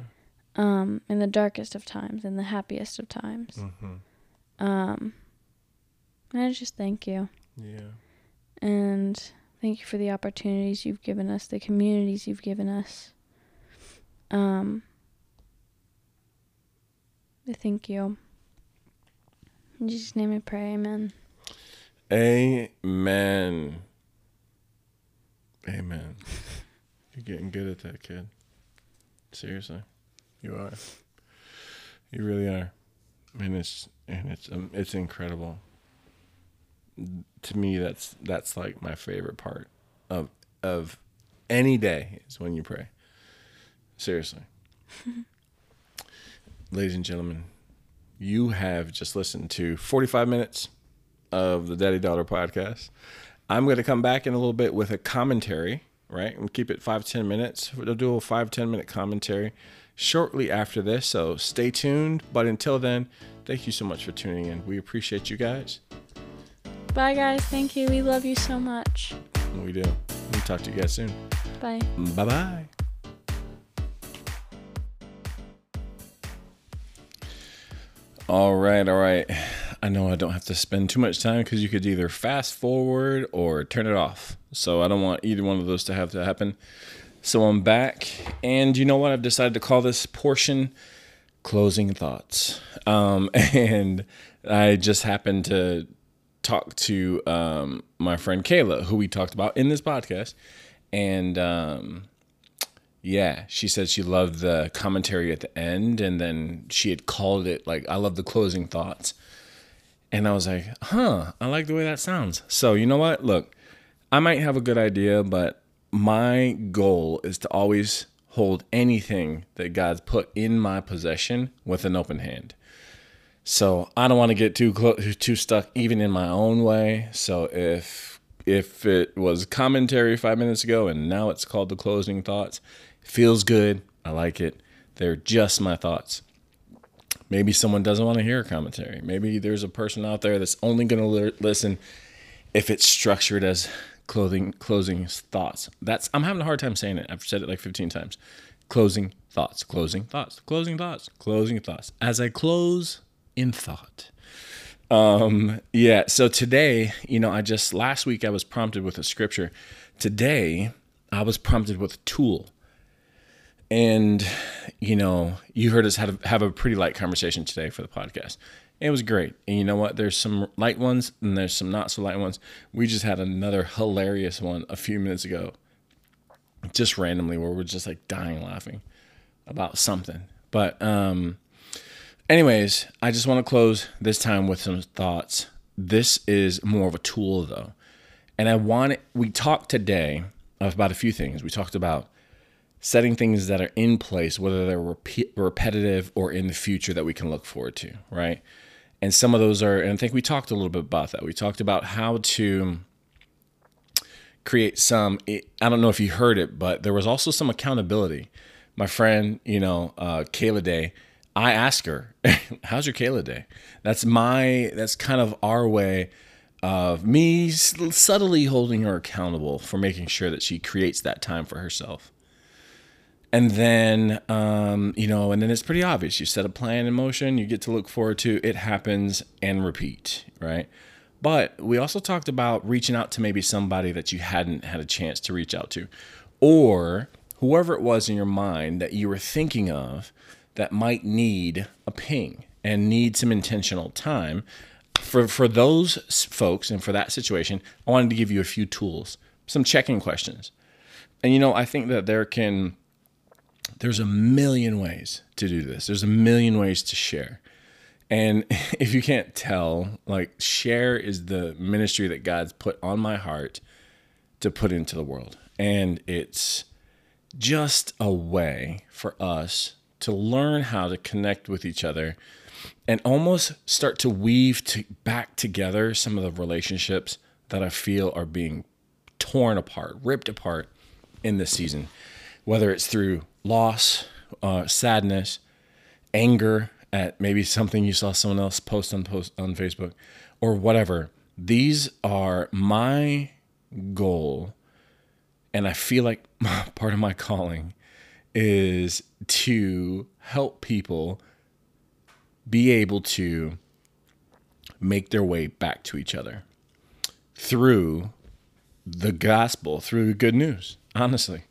Um, in the darkest of times, in the happiest of times. Mm-hmm. Um, and I just thank you. Yeah. And thank you for the opportunities you've given us, the communities you've given us. Um, I thank you In Jesus' name I pray, amen. Amen. Amen. You're getting good at that, kid. Seriously, you are. You really are. And it's and it's um, it's incredible. To me, that's that's like my favorite part of of any day is when you pray. Seriously. [laughs] Ladies and gentlemen, you have just listened to 45 minutes of the Daddy Daughter podcast. I'm going to come back in a little bit with a commentary, right? And keep it five, 10 minutes. We'll do a five, 10 minute commentary shortly after this. So stay tuned. But until then, thank you so much for tuning in. We appreciate you guys. Bye, guys. Thank you. We love you so much. We do. We'll talk to you guys soon. Bye. Bye bye. All right, all right. I know I don't have to spend too much time because you could either fast forward or turn it off. So I don't want either one of those to have to happen. So I'm back, and you know what? I've decided to call this portion closing thoughts. Um, [laughs] and I just happened to talk to um, my friend Kayla, who we talked about in this podcast, and um, yeah, she said she loved the commentary at the end, and then she had called it like I love the closing thoughts, and I was like, huh, I like the way that sounds. So you know what? Look, I might have a good idea, but my goal is to always hold anything that God's put in my possession with an open hand. So I don't want to get too too stuck even in my own way. So if if it was commentary five minutes ago and now it's called the closing thoughts, feels good. I like it. They're just my thoughts. Maybe someone doesn't want to hear a commentary. Maybe there's a person out there that's only going to li- listen if it's structured as clothing closing thoughts. That's I'm having a hard time saying it. I've said it like 15 times. Closing thoughts, closing thoughts, closing thoughts, closing thoughts. As I close in thought. Um yeah, so today, you know, I just last week I was prompted with a scripture. Today, I was prompted with a tool. And you know, you heard us have, have a pretty light conversation today for the podcast. It was great. And you know what? There's some light ones and there's some not so light ones. We just had another hilarious one a few minutes ago, just randomly, where we're just like dying laughing about something. But, um, anyways, I just want to close this time with some thoughts. This is more of a tool, though. And I want it, we talked today about a few things. We talked about setting things that are in place, whether they're repeat, repetitive or in the future that we can look forward to, right? And some of those are, and I think we talked a little bit about that. We talked about how to create some, I don't know if you heard it, but there was also some accountability. My friend, you know, uh, Kayla Day, I asked her, [laughs] how's your Kayla Day? That's my, that's kind of our way of me subtly holding her accountable for making sure that she creates that time for herself and then um, you know and then it's pretty obvious. You set a plan in motion you get to look forward to it happens and repeat right? But we also talked about reaching out to maybe somebody that you hadn't had a chance to reach out to. Or whoever it was in your mind that you were thinking of that might need a ping and need some intentional time. For for those folks and for that situation i wanted to give you a few tools some checking questions. And you know i think that there can there's a million ways to do this. There's a million ways to share. And [laughs] if you can't tell, like share is the ministry that God's put on my heart to put into the world. And it's just a way for us to learn how to connect with each other and almost start to weave to back together some of the relationships that I feel are being torn apart, ripped apart in this season, whether it's through loss, uh, sadness, anger at maybe something you saw someone else post on post on Facebook, or whatever. These are my goal, and I feel like [laughs] part of my calling is to help people be able to make their way back to each other through the gospel, through good news, honestly.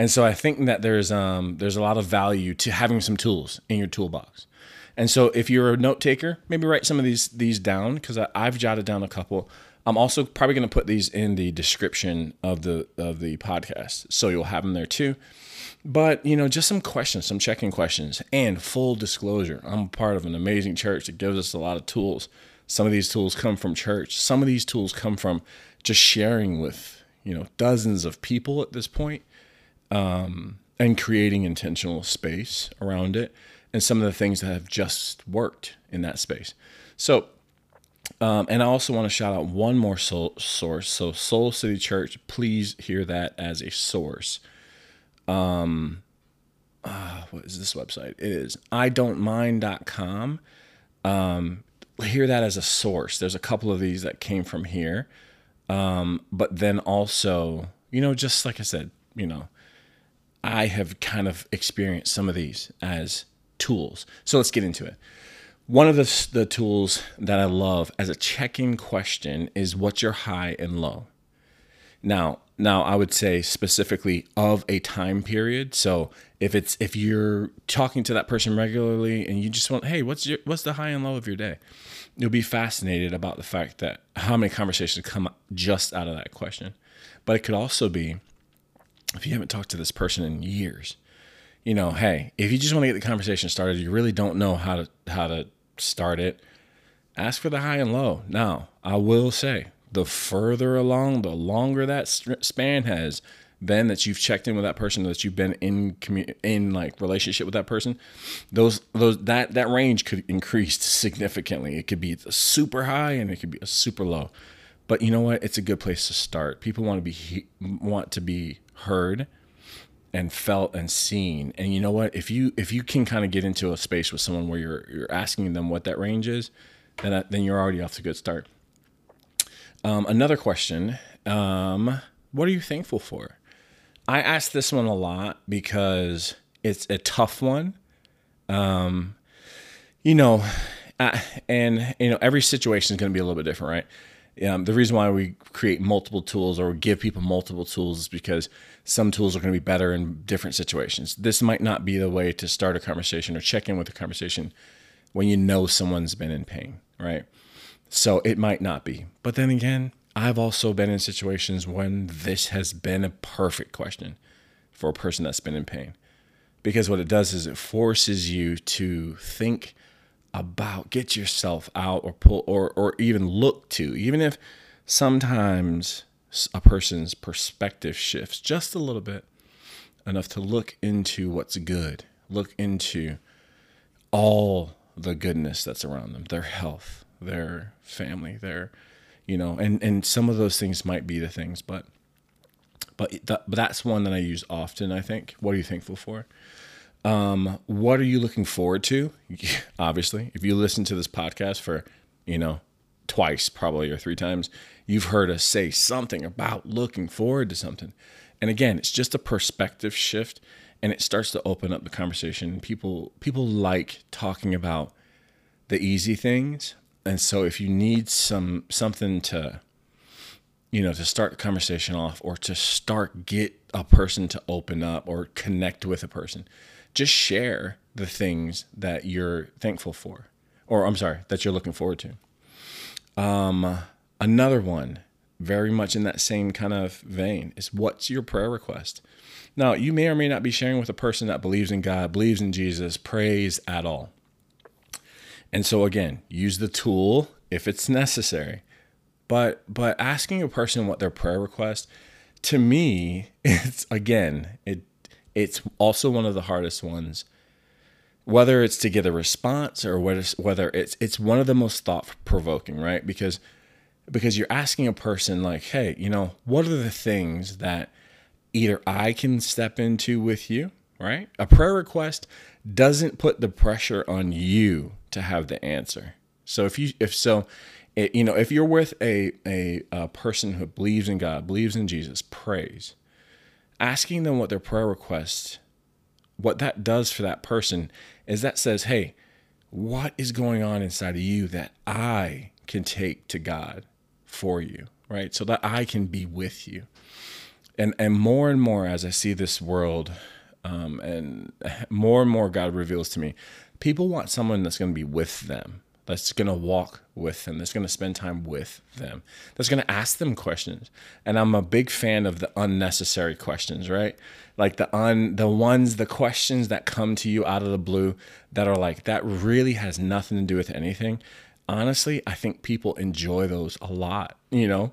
And so I think that there's um, there's a lot of value to having some tools in your toolbox. And so if you're a note taker, maybe write some of these these down because I've jotted down a couple. I'm also probably going to put these in the description of the of the podcast, so you'll have them there too. But you know, just some questions, some checking questions, and full disclosure. I'm part of an amazing church that gives us a lot of tools. Some of these tools come from church. Some of these tools come from just sharing with you know dozens of people at this point, um, and creating intentional space around it, and some of the things that have just worked in that space. So um, and I also want to shout out one more soul, source. So, Soul City Church, please hear that as a source. Um, uh, what is this website? It is I don't mind.com. Um, hear that as a source. There's a couple of these that came from here. Um, but then also, you know, just like I said, you know, I have kind of experienced some of these as tools. So let's get into it. One of the, the tools that I love as a check-in question is what's your high and low. Now, now I would say specifically of a time period. So if it's if you're talking to that person regularly and you just want, hey, what's your what's the high and low of your day? You'll be fascinated about the fact that how many conversations come just out of that question. But it could also be if you haven't talked to this person in years, you know, hey, if you just want to get the conversation started, you really don't know how to how to start it, ask for the high and low. Now, I will say, the further along, the longer that span has been that you've checked in with that person, that you've been in in like relationship with that person, those those that that range could increase significantly. It could be super high and it could be a super low. But you know what? It's a good place to start. People want to be want to be heard and felt and seen. And you know what? If you if you can kind of get into a space with someone where you're you're asking them what that range is, then that, then you're already off to a good start. Um, another question: um, What are you thankful for? I ask this one a lot because it's a tough one. Um, you know, uh, and you know every situation is going to be a little bit different, right? Um, the reason why we create multiple tools or give people multiple tools is because some tools are going to be better in different situations. This might not be the way to start a conversation or check in with a conversation when you know someone's been in pain, right? So it might not be. But then again, I've also been in situations when this has been a perfect question for a person that's been in pain. Because what it does is it forces you to think about get yourself out or pull or or even look to even if sometimes a person's perspective shifts just a little bit enough to look into what's good look into all the goodness that's around them their health their family their you know and and some of those things might be the things but but, th- but that's one that I use often I think. What are you thankful for um, what are you looking forward to? [laughs] Obviously, if you listen to this podcast for, you know, twice probably or three times, you've heard us say something about looking forward to something. And again, it's just a perspective shift and it starts to open up the conversation. People people like talking about the easy things. And so if you need some something to you know, to start the conversation off or to start get a person to open up or connect with a person, just share the things that you're thankful for, or I'm sorry, that you're looking forward to. Um, another one, very much in that same kind of vein, is what's your prayer request? Now, you may or may not be sharing with a person that believes in God, believes in Jesus, prays at all. And so again, use the tool if it's necessary. But but asking a person what their prayer request to me, [laughs] it's again, it it's also one of the hardest ones whether it's to get a response or whether it's it's one of the most thought provoking right? Because because you're asking a person like hey you know what are the things that either i can step into with you right? A prayer request doesn't put the pressure on you to have the answer. So if you if so it, you know if you're with a, a a person who believes in god believes in jesus prays asking them what their prayer request, what that does for that person is that says, hey, what is going on inside of you that I can take to God for you, right? So that I can be with you. And and more and more as I see this world, um, and [laughs] more and more God reveals to me people want someone that's going to be with them, that's going to walk with them, that's going to spend time with them, that's going to ask them questions. And I'm a big fan of the unnecessary questions, right? Like the un the ones the questions that come to you out of the blue that are like that really has nothing to do with anything. Honestly, I think people enjoy those a lot, you know?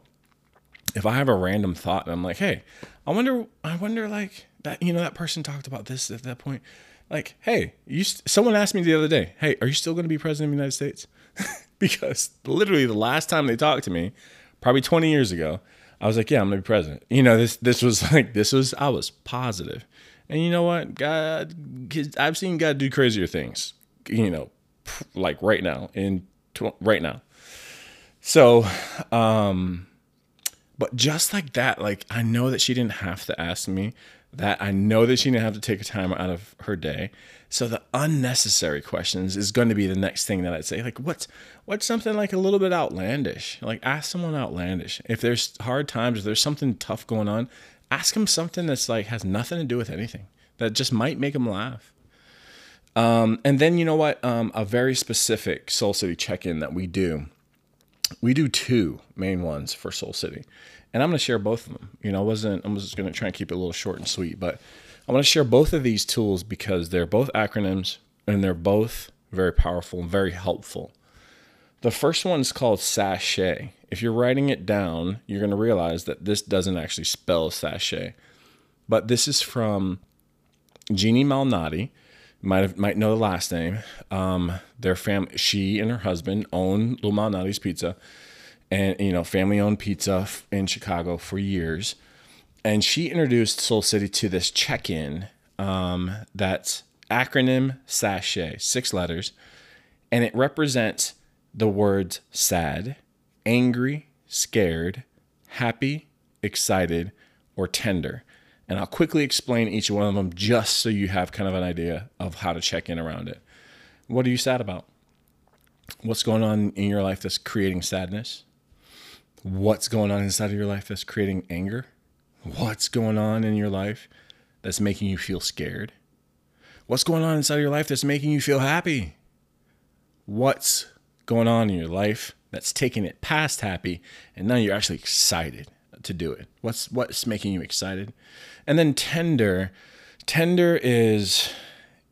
If I have a random thought and I'm like, "Hey, I wonder I wonder like that you know that person talked about this at that point like, hey, you st- someone asked me the other day, hey, are you still going to be president of the United States? [laughs] because literally the last time they talked to me, probably 20 years ago, I was like, yeah, I'm going to be president. You know, this this was [laughs] like this was I was positive. And you know what? God I've seen God do crazier things, you know, like right now in tw- right now. So, um but just like that, like I know that she didn't have to ask me that I know that she didn't have to take a time out of her day. So the unnecessary questions is going to be the next thing that I'd say. Like, what's what's something like a little bit outlandish? Like, ask someone outlandish. If there's hard times, if there's something tough going on, ask them something that's like has nothing to do with anything that just might make them laugh. Um, and then you know what? Um, a very specific Soul City check-in that we do. We do two main ones for Soul City and I'm going to share both of them. You know, I wasn't. I was just going to try and keep it a little short and sweet, but I want to share both of these tools because they're both acronyms and they're both very powerful and very helpful. The first one is called sachet. If you're writing it down, you're going to realize that this doesn't actually spell sachet, but this is from Jeannie Malnati. Might have, might know the last name. Um, their fam, she and her husband own Lou Malnati's Pizza and you know family owned pizza in Chicago for years. And she introduced Soul City to this check in um, that's acronym sachet, six letters, and it represents the words sad, angry, scared, happy, excited, or tender. And I'll quickly explain each one of them just so you have kind of an idea of how to check in around it. What are you sad about? What's going on in your life that's creating sadness? What's going on inside of your life that's creating anger? What's going on in your life that's making you feel scared? What's going on inside of your life that's making you feel happy? What's going on in your life that's taking it past happy and now you're actually excited to do it? What's what's making you excited? And then tender, tender is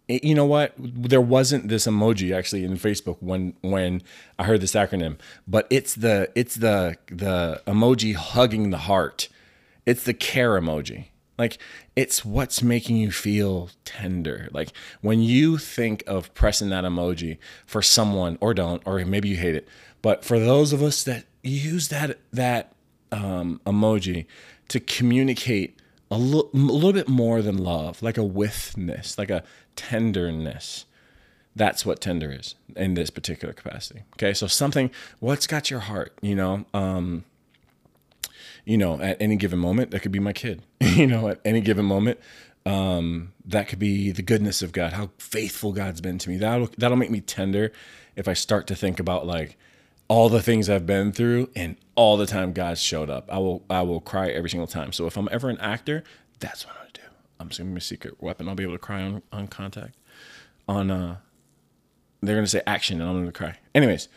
you know what? There wasn't this emoji actually in facebook when when i heard this acronym but it's the it's the the emoji hugging the heart. It's the care emoji. Like it's what's making you feel tender. Like when you think of pressing that emoji for someone or don't or maybe you hate it but for those of us that use that that um, emoji to communicate a, l- a little bit more than love, like a withness, like a tenderness. That's what tender is in this particular capacity. Okay, so something, what's got your heart? You know, um, you know, at any given moment, that could be my kid. [laughs] you know, at any given moment, um, that could be the goodness of God, how faithful God's been to me. That'll that'll make me tender if I start to think about like all the things I've been through and all the time God's showed up. I will I will cry every single time. So if I'm ever an actor, that's what I'm gonna do. I'm just gonna be a secret weapon. I'll be able to cry on, on contact. On uh they're gonna say action and I'm gonna cry. Anyways,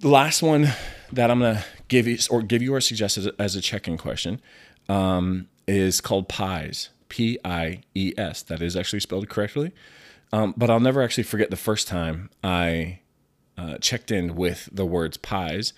the last one that I'm gonna give you or give you or suggest as a, as a check-in question um, is called pies. P I E S. That is actually spelled correctly. Um, but I'll never actually forget the first time I uh, checked in with the words pies.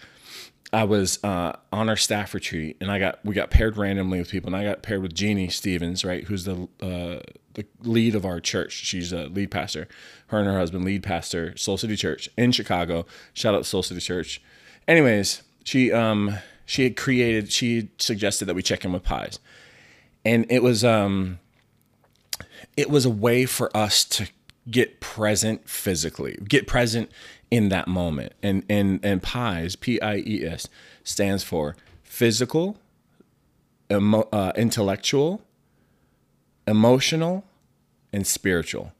I was uh, on our staff retreat, and I got we got paired randomly with people, and I got paired with Jeannie Stevens, right, who's the uh, the lead of our church. She's a lead pastor. Her and her husband, lead pastor, Soul City Church in Chicago. Shout out Soul City Church. Anyways, she um she had created she suggested that we check in with pies, and it was um it was a way for us to get present physically, get present in that moment. And and and PIES, P I E S, stands for physical, emo, uh, intellectual, emotional, and spiritual.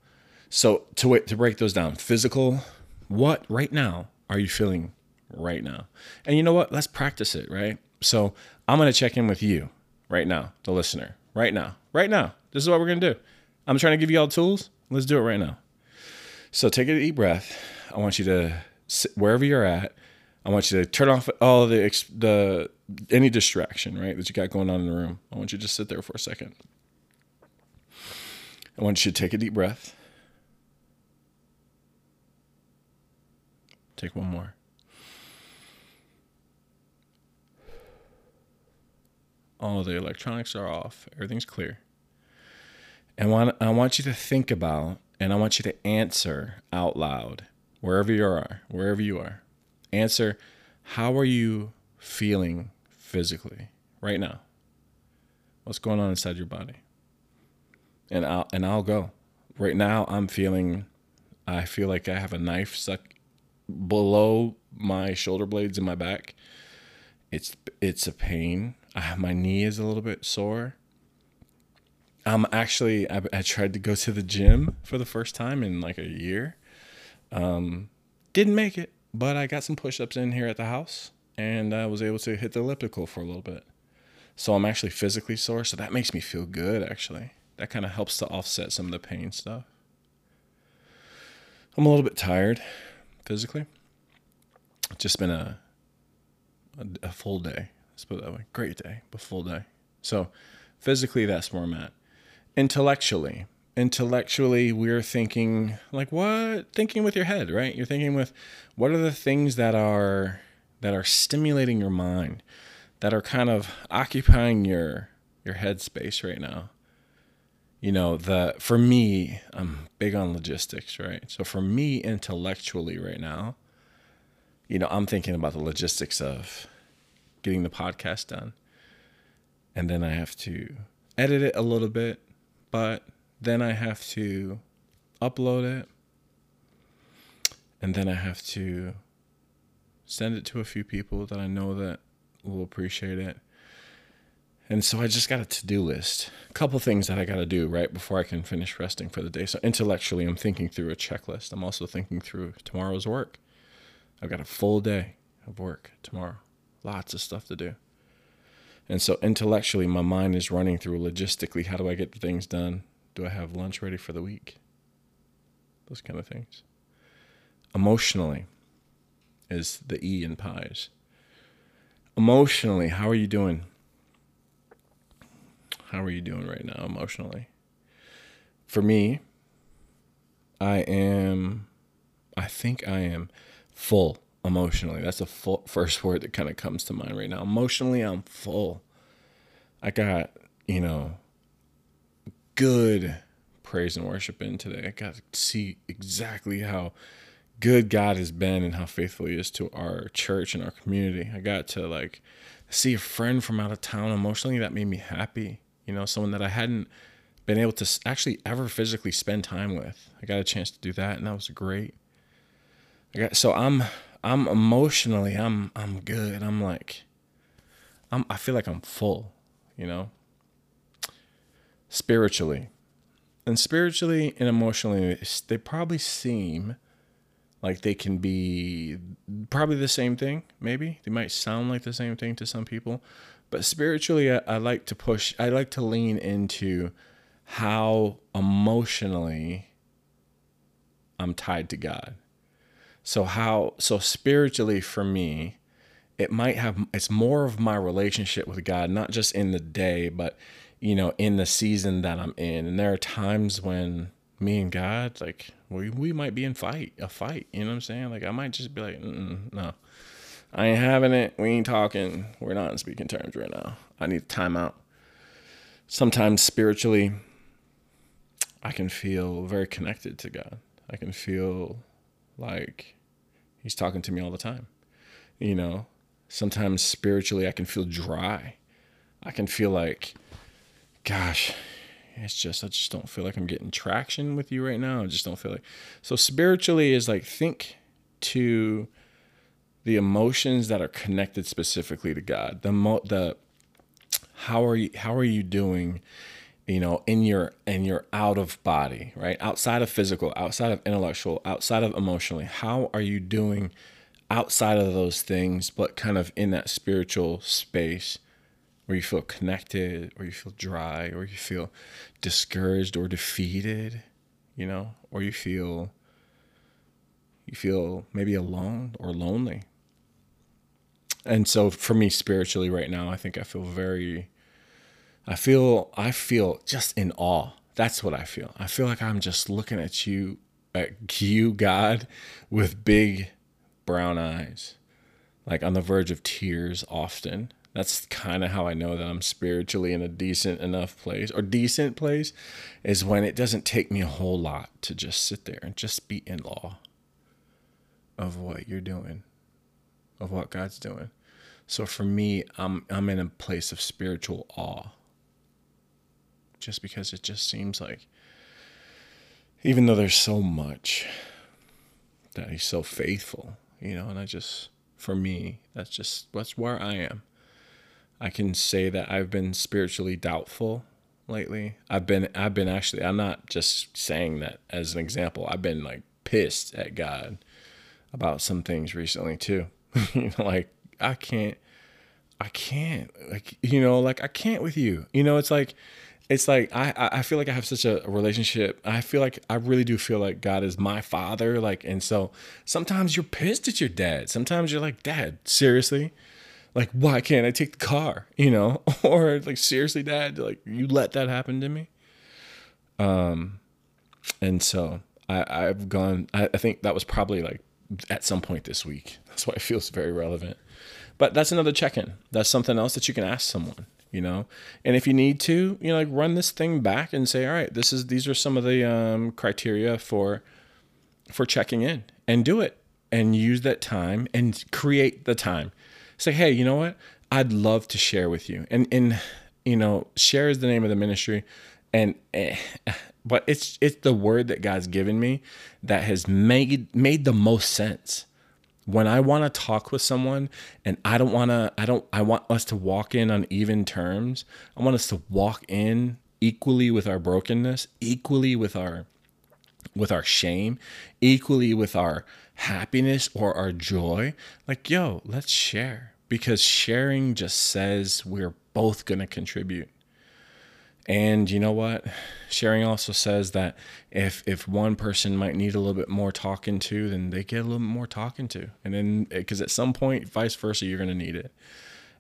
So to to break those down, physical, what right now are you feeling right now? And you know what? Let's practice it, right? So I'm gonna check in with you right now, the listener, right now, right now. This is what we're gonna do. I'm trying to give you all tools. Let's do it right now. So take a deep breath. I want you to sit wherever you're at. I want you to turn off all the the any distraction, right, that you got going on in the room. I want you to just sit there for a second. I want you to take a deep breath. Take one more. All the electronics are off. Everything's clear. And want, I want you to think about and I want you to answer out loud, wherever you are, wherever you are. Answer, how are you feeling physically right now? What's going on inside your body? And I'll and I'll go. Right now I'm feeling I feel like I have a knife stuck below my shoulder blades in my back. It's it's a pain. I, my knee is a little bit sore. I'm actually I, I tried to go to the gym for the first time in like a year. Um, didn't make it, but I got some push-ups in here at the house, and I was able to hit the elliptical for a little bit. So I'm actually physically sore, so that makes me feel good. Actually, that kind of helps to offset some of the pain stuff. I'm a little bit tired physically. It's just been a, a a full day. Let's put it that way. Great day, but full day. So physically, that's where I'm at. Intellectually, intellectually, we're thinking like what? Thinking with your head, right? You're thinking with what are the things that are that are stimulating your mind, that are kind of occupying your your head space right now? You know the for me i'm big on logistics right? So for me intellectually right now you know i'm thinking about the logistics of getting the podcast done. And then i have to edit it a little bit but then i have to upload it and then i have to send it to a few people that i know that will appreciate it and so I just got a to do list, a couple things that I got to do right before I can finish resting for the day. So intellectually, I'm thinking through a checklist. I'm also thinking through tomorrow's work. I've got a full day of work tomorrow, lots of stuff to do. And so intellectually, my mind is running through logistically how do I get the things done? Do I have lunch ready for the week? Those kind of things. Emotionally is the E in pies. Emotionally, how are you doing? How are you doing right now emotionally? For me, I am, I think I am full emotionally. That's the full, first [laughs] word that kind of comes to mind right now. Emotionally, I'm full. I got, you know, good praise and worship in today. I got to see exactly how good God has been and how faithful He is to our church and our community. I got to like see a friend from out of town emotionally. That made me happy you know, someone that I hadn't been able to actually ever physically spend time with. I got a chance to do that, and that was great. I got so I'm I'm emotionally I'm I'm good. I'm like I'm I feel like I'm full, you know. Spiritually, and spiritually and emotionally, they probably seem like they can be probably the same thing. Maybe they might sound like the same thing to some people, but spiritually, I, I like to push, I like to lean into how emotionally I'm tied to God. So, how, so spiritually for me, it might have, it's more of my relationship with God, not just in the day, but, you know, in the season that I'm in. And there are times when me and God, like, we, we might be in fight, a fight, you know what I'm saying? Like, I might just be like, no I ain't having it. We ain't talking. We're not in speaking terms right now. I need time out. Sometimes spiritually, I can feel very connected to God. I can feel like He's talking to me all the time. You know, sometimes spiritually, I can feel dry. I can feel like, gosh, it's just, I just don't feel like I'm getting traction with you right now. I just don't feel like. So, spiritually is like, think to the emotions that are connected specifically to God. The mo- the how are you how are you doing you know in your in your out of body right outside of physical outside of intellectual outside of emotionally how are you doing outside of those things but kind of in that spiritual space where you feel connected or you feel dry or you feel discouraged or defeated you know or you feel You feel maybe alone or lonely. And so for me spiritually right now, I think I feel very I feel I feel just in awe. That's what I feel. I feel like I'm just looking at you at you God with big brown eyes. Like on the verge of tears often. That's kind of how I know that I'm spiritually in a decent enough place or decent place is when it doesn't take me a whole lot to just sit there and just be in awe of what you're doing, of what God's doing. So for me, I'm I'm in a place of spiritual awe. Just because it just seems like even though there's so much that he's so faithful, you know, and I just for me, that's just that's where I am. I can say that I've been spiritually doubtful lately. I've been I've been actually I'm not just saying that as an example. I've been like pissed at God about some things recently too. [laughs] like I can't I can't like you know, like I can't with you. You know, it's like it's like I I feel like I have such a relationship. I feel like I really do feel like God is my father. Like, and so sometimes you're pissed at your dad. Sometimes you're like, Dad, seriously, like why can't I take the car? You know, [laughs] or like seriously, Dad, like you let that happen to me. Um, and so I I've gone. I, I think that was probably like at some point this week. [laughs] That's why it feels very relevant. But that's another check-in. That's something else that you can ask someone you know? And if you need to you know like run this thing back and say all right this is these are some of the um, criteria for for checking in and do it and use that time and create the time. Say hey you know what? I'd love to share with you and and you know share is the name of the ministry and eh, but it's it's the word that god's given me that has made made the most sense when I want to talk with someone and I don't want to, I don't, I want us to walk in on even terms. I want us to walk in equally with our brokenness, equally with our, with our shame, equally with our happiness or our joy. Like, yo, let's share because sharing just says we're both going to contribute. And you know what? Sharing also says that if if one person might need a little bit more talking to, then they get a little bit more talking to. And then eh, because at some point, vice versa, you're to need it.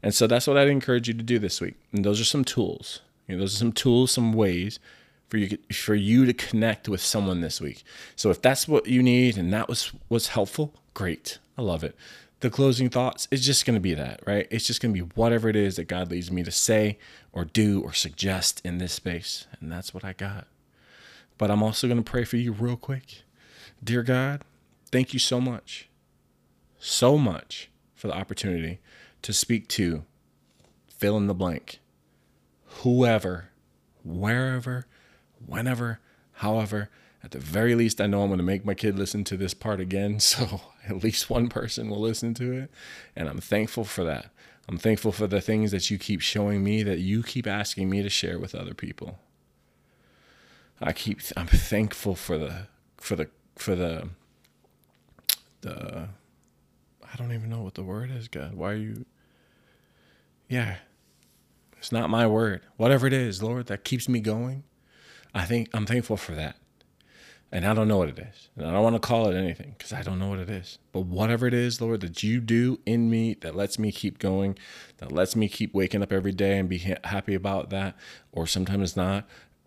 And so that's what I'd encourage you to do this week. And those are some tools. You know, those are some tools, some ways for you for you to connect with someone this week. So if that's what you need and that was was helpful, great. I love it the closing thoughts is just going to be that, right? It's just going to be whatever it is that God leads me to say or do or suggest in this space. And that's what I got. But I'm also going to pray for you real quick. Dear God, thank you so much, so much for the opportunity to speak to fill in the blank, whoever, wherever, whenever, however. At the very least, I know I'm going to make my kid listen to this part again. [laughs] So at least one person will listen to it. And I'm thankful for that. I'm thankful for the things that you keep showing me that you keep asking me to share with other people. I keep I'm thankful for the for the for the the I don't even know what the word is, God. Why are you Yeah. It's not my word. Whatever it is, Lord, that keeps me going. I think I'm thankful for that. And I don't know what it is. And I don't want to call it anything because I don't know what it is. But whatever it is, Lord, that you do in me that lets me keep going, that lets me keep waking up every day and be ha- happy about that, or sometimes not.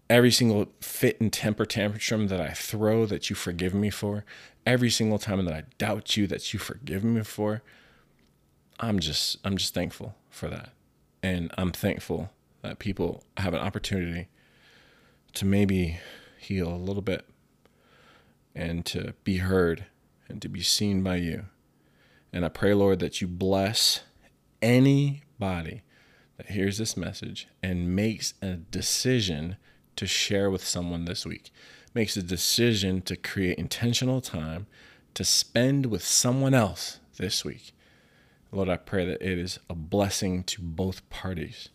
Every single fit and temper tantrum that I throw that you forgive me for, every single time that I doubt you that you forgive me for, I'm just I'm just thankful for that. And I'm thankful that people have an opportunity to maybe heal a little bit and to be heard and to be seen by you. And I pray, Lord, that you bless anybody that hears this message and makes a decision to share with someone this week, makes a decision to create intentional time to spend with someone else this week. Lord, I pray that it is a blessing to both parties.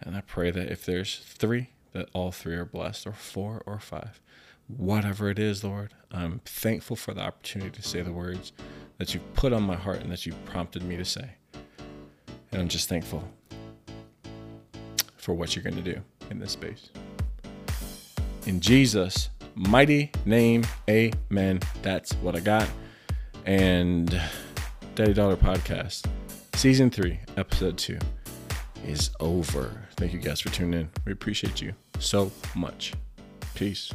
And I pray that if there's three, that all three are blessed, or four or five whatever it is, Lord. I'm thankful for the opportunity to say the words that you've put on my heart and that you've prompted me to say. And I'm just thankful for what you're going to do in this space. In Jesus' mighty name, amen. That's what I got. And Daddy Daughter Podcast, Season 3, Episode 2 is over. Thank you guys for tuning in. We appreciate you so much. Peace.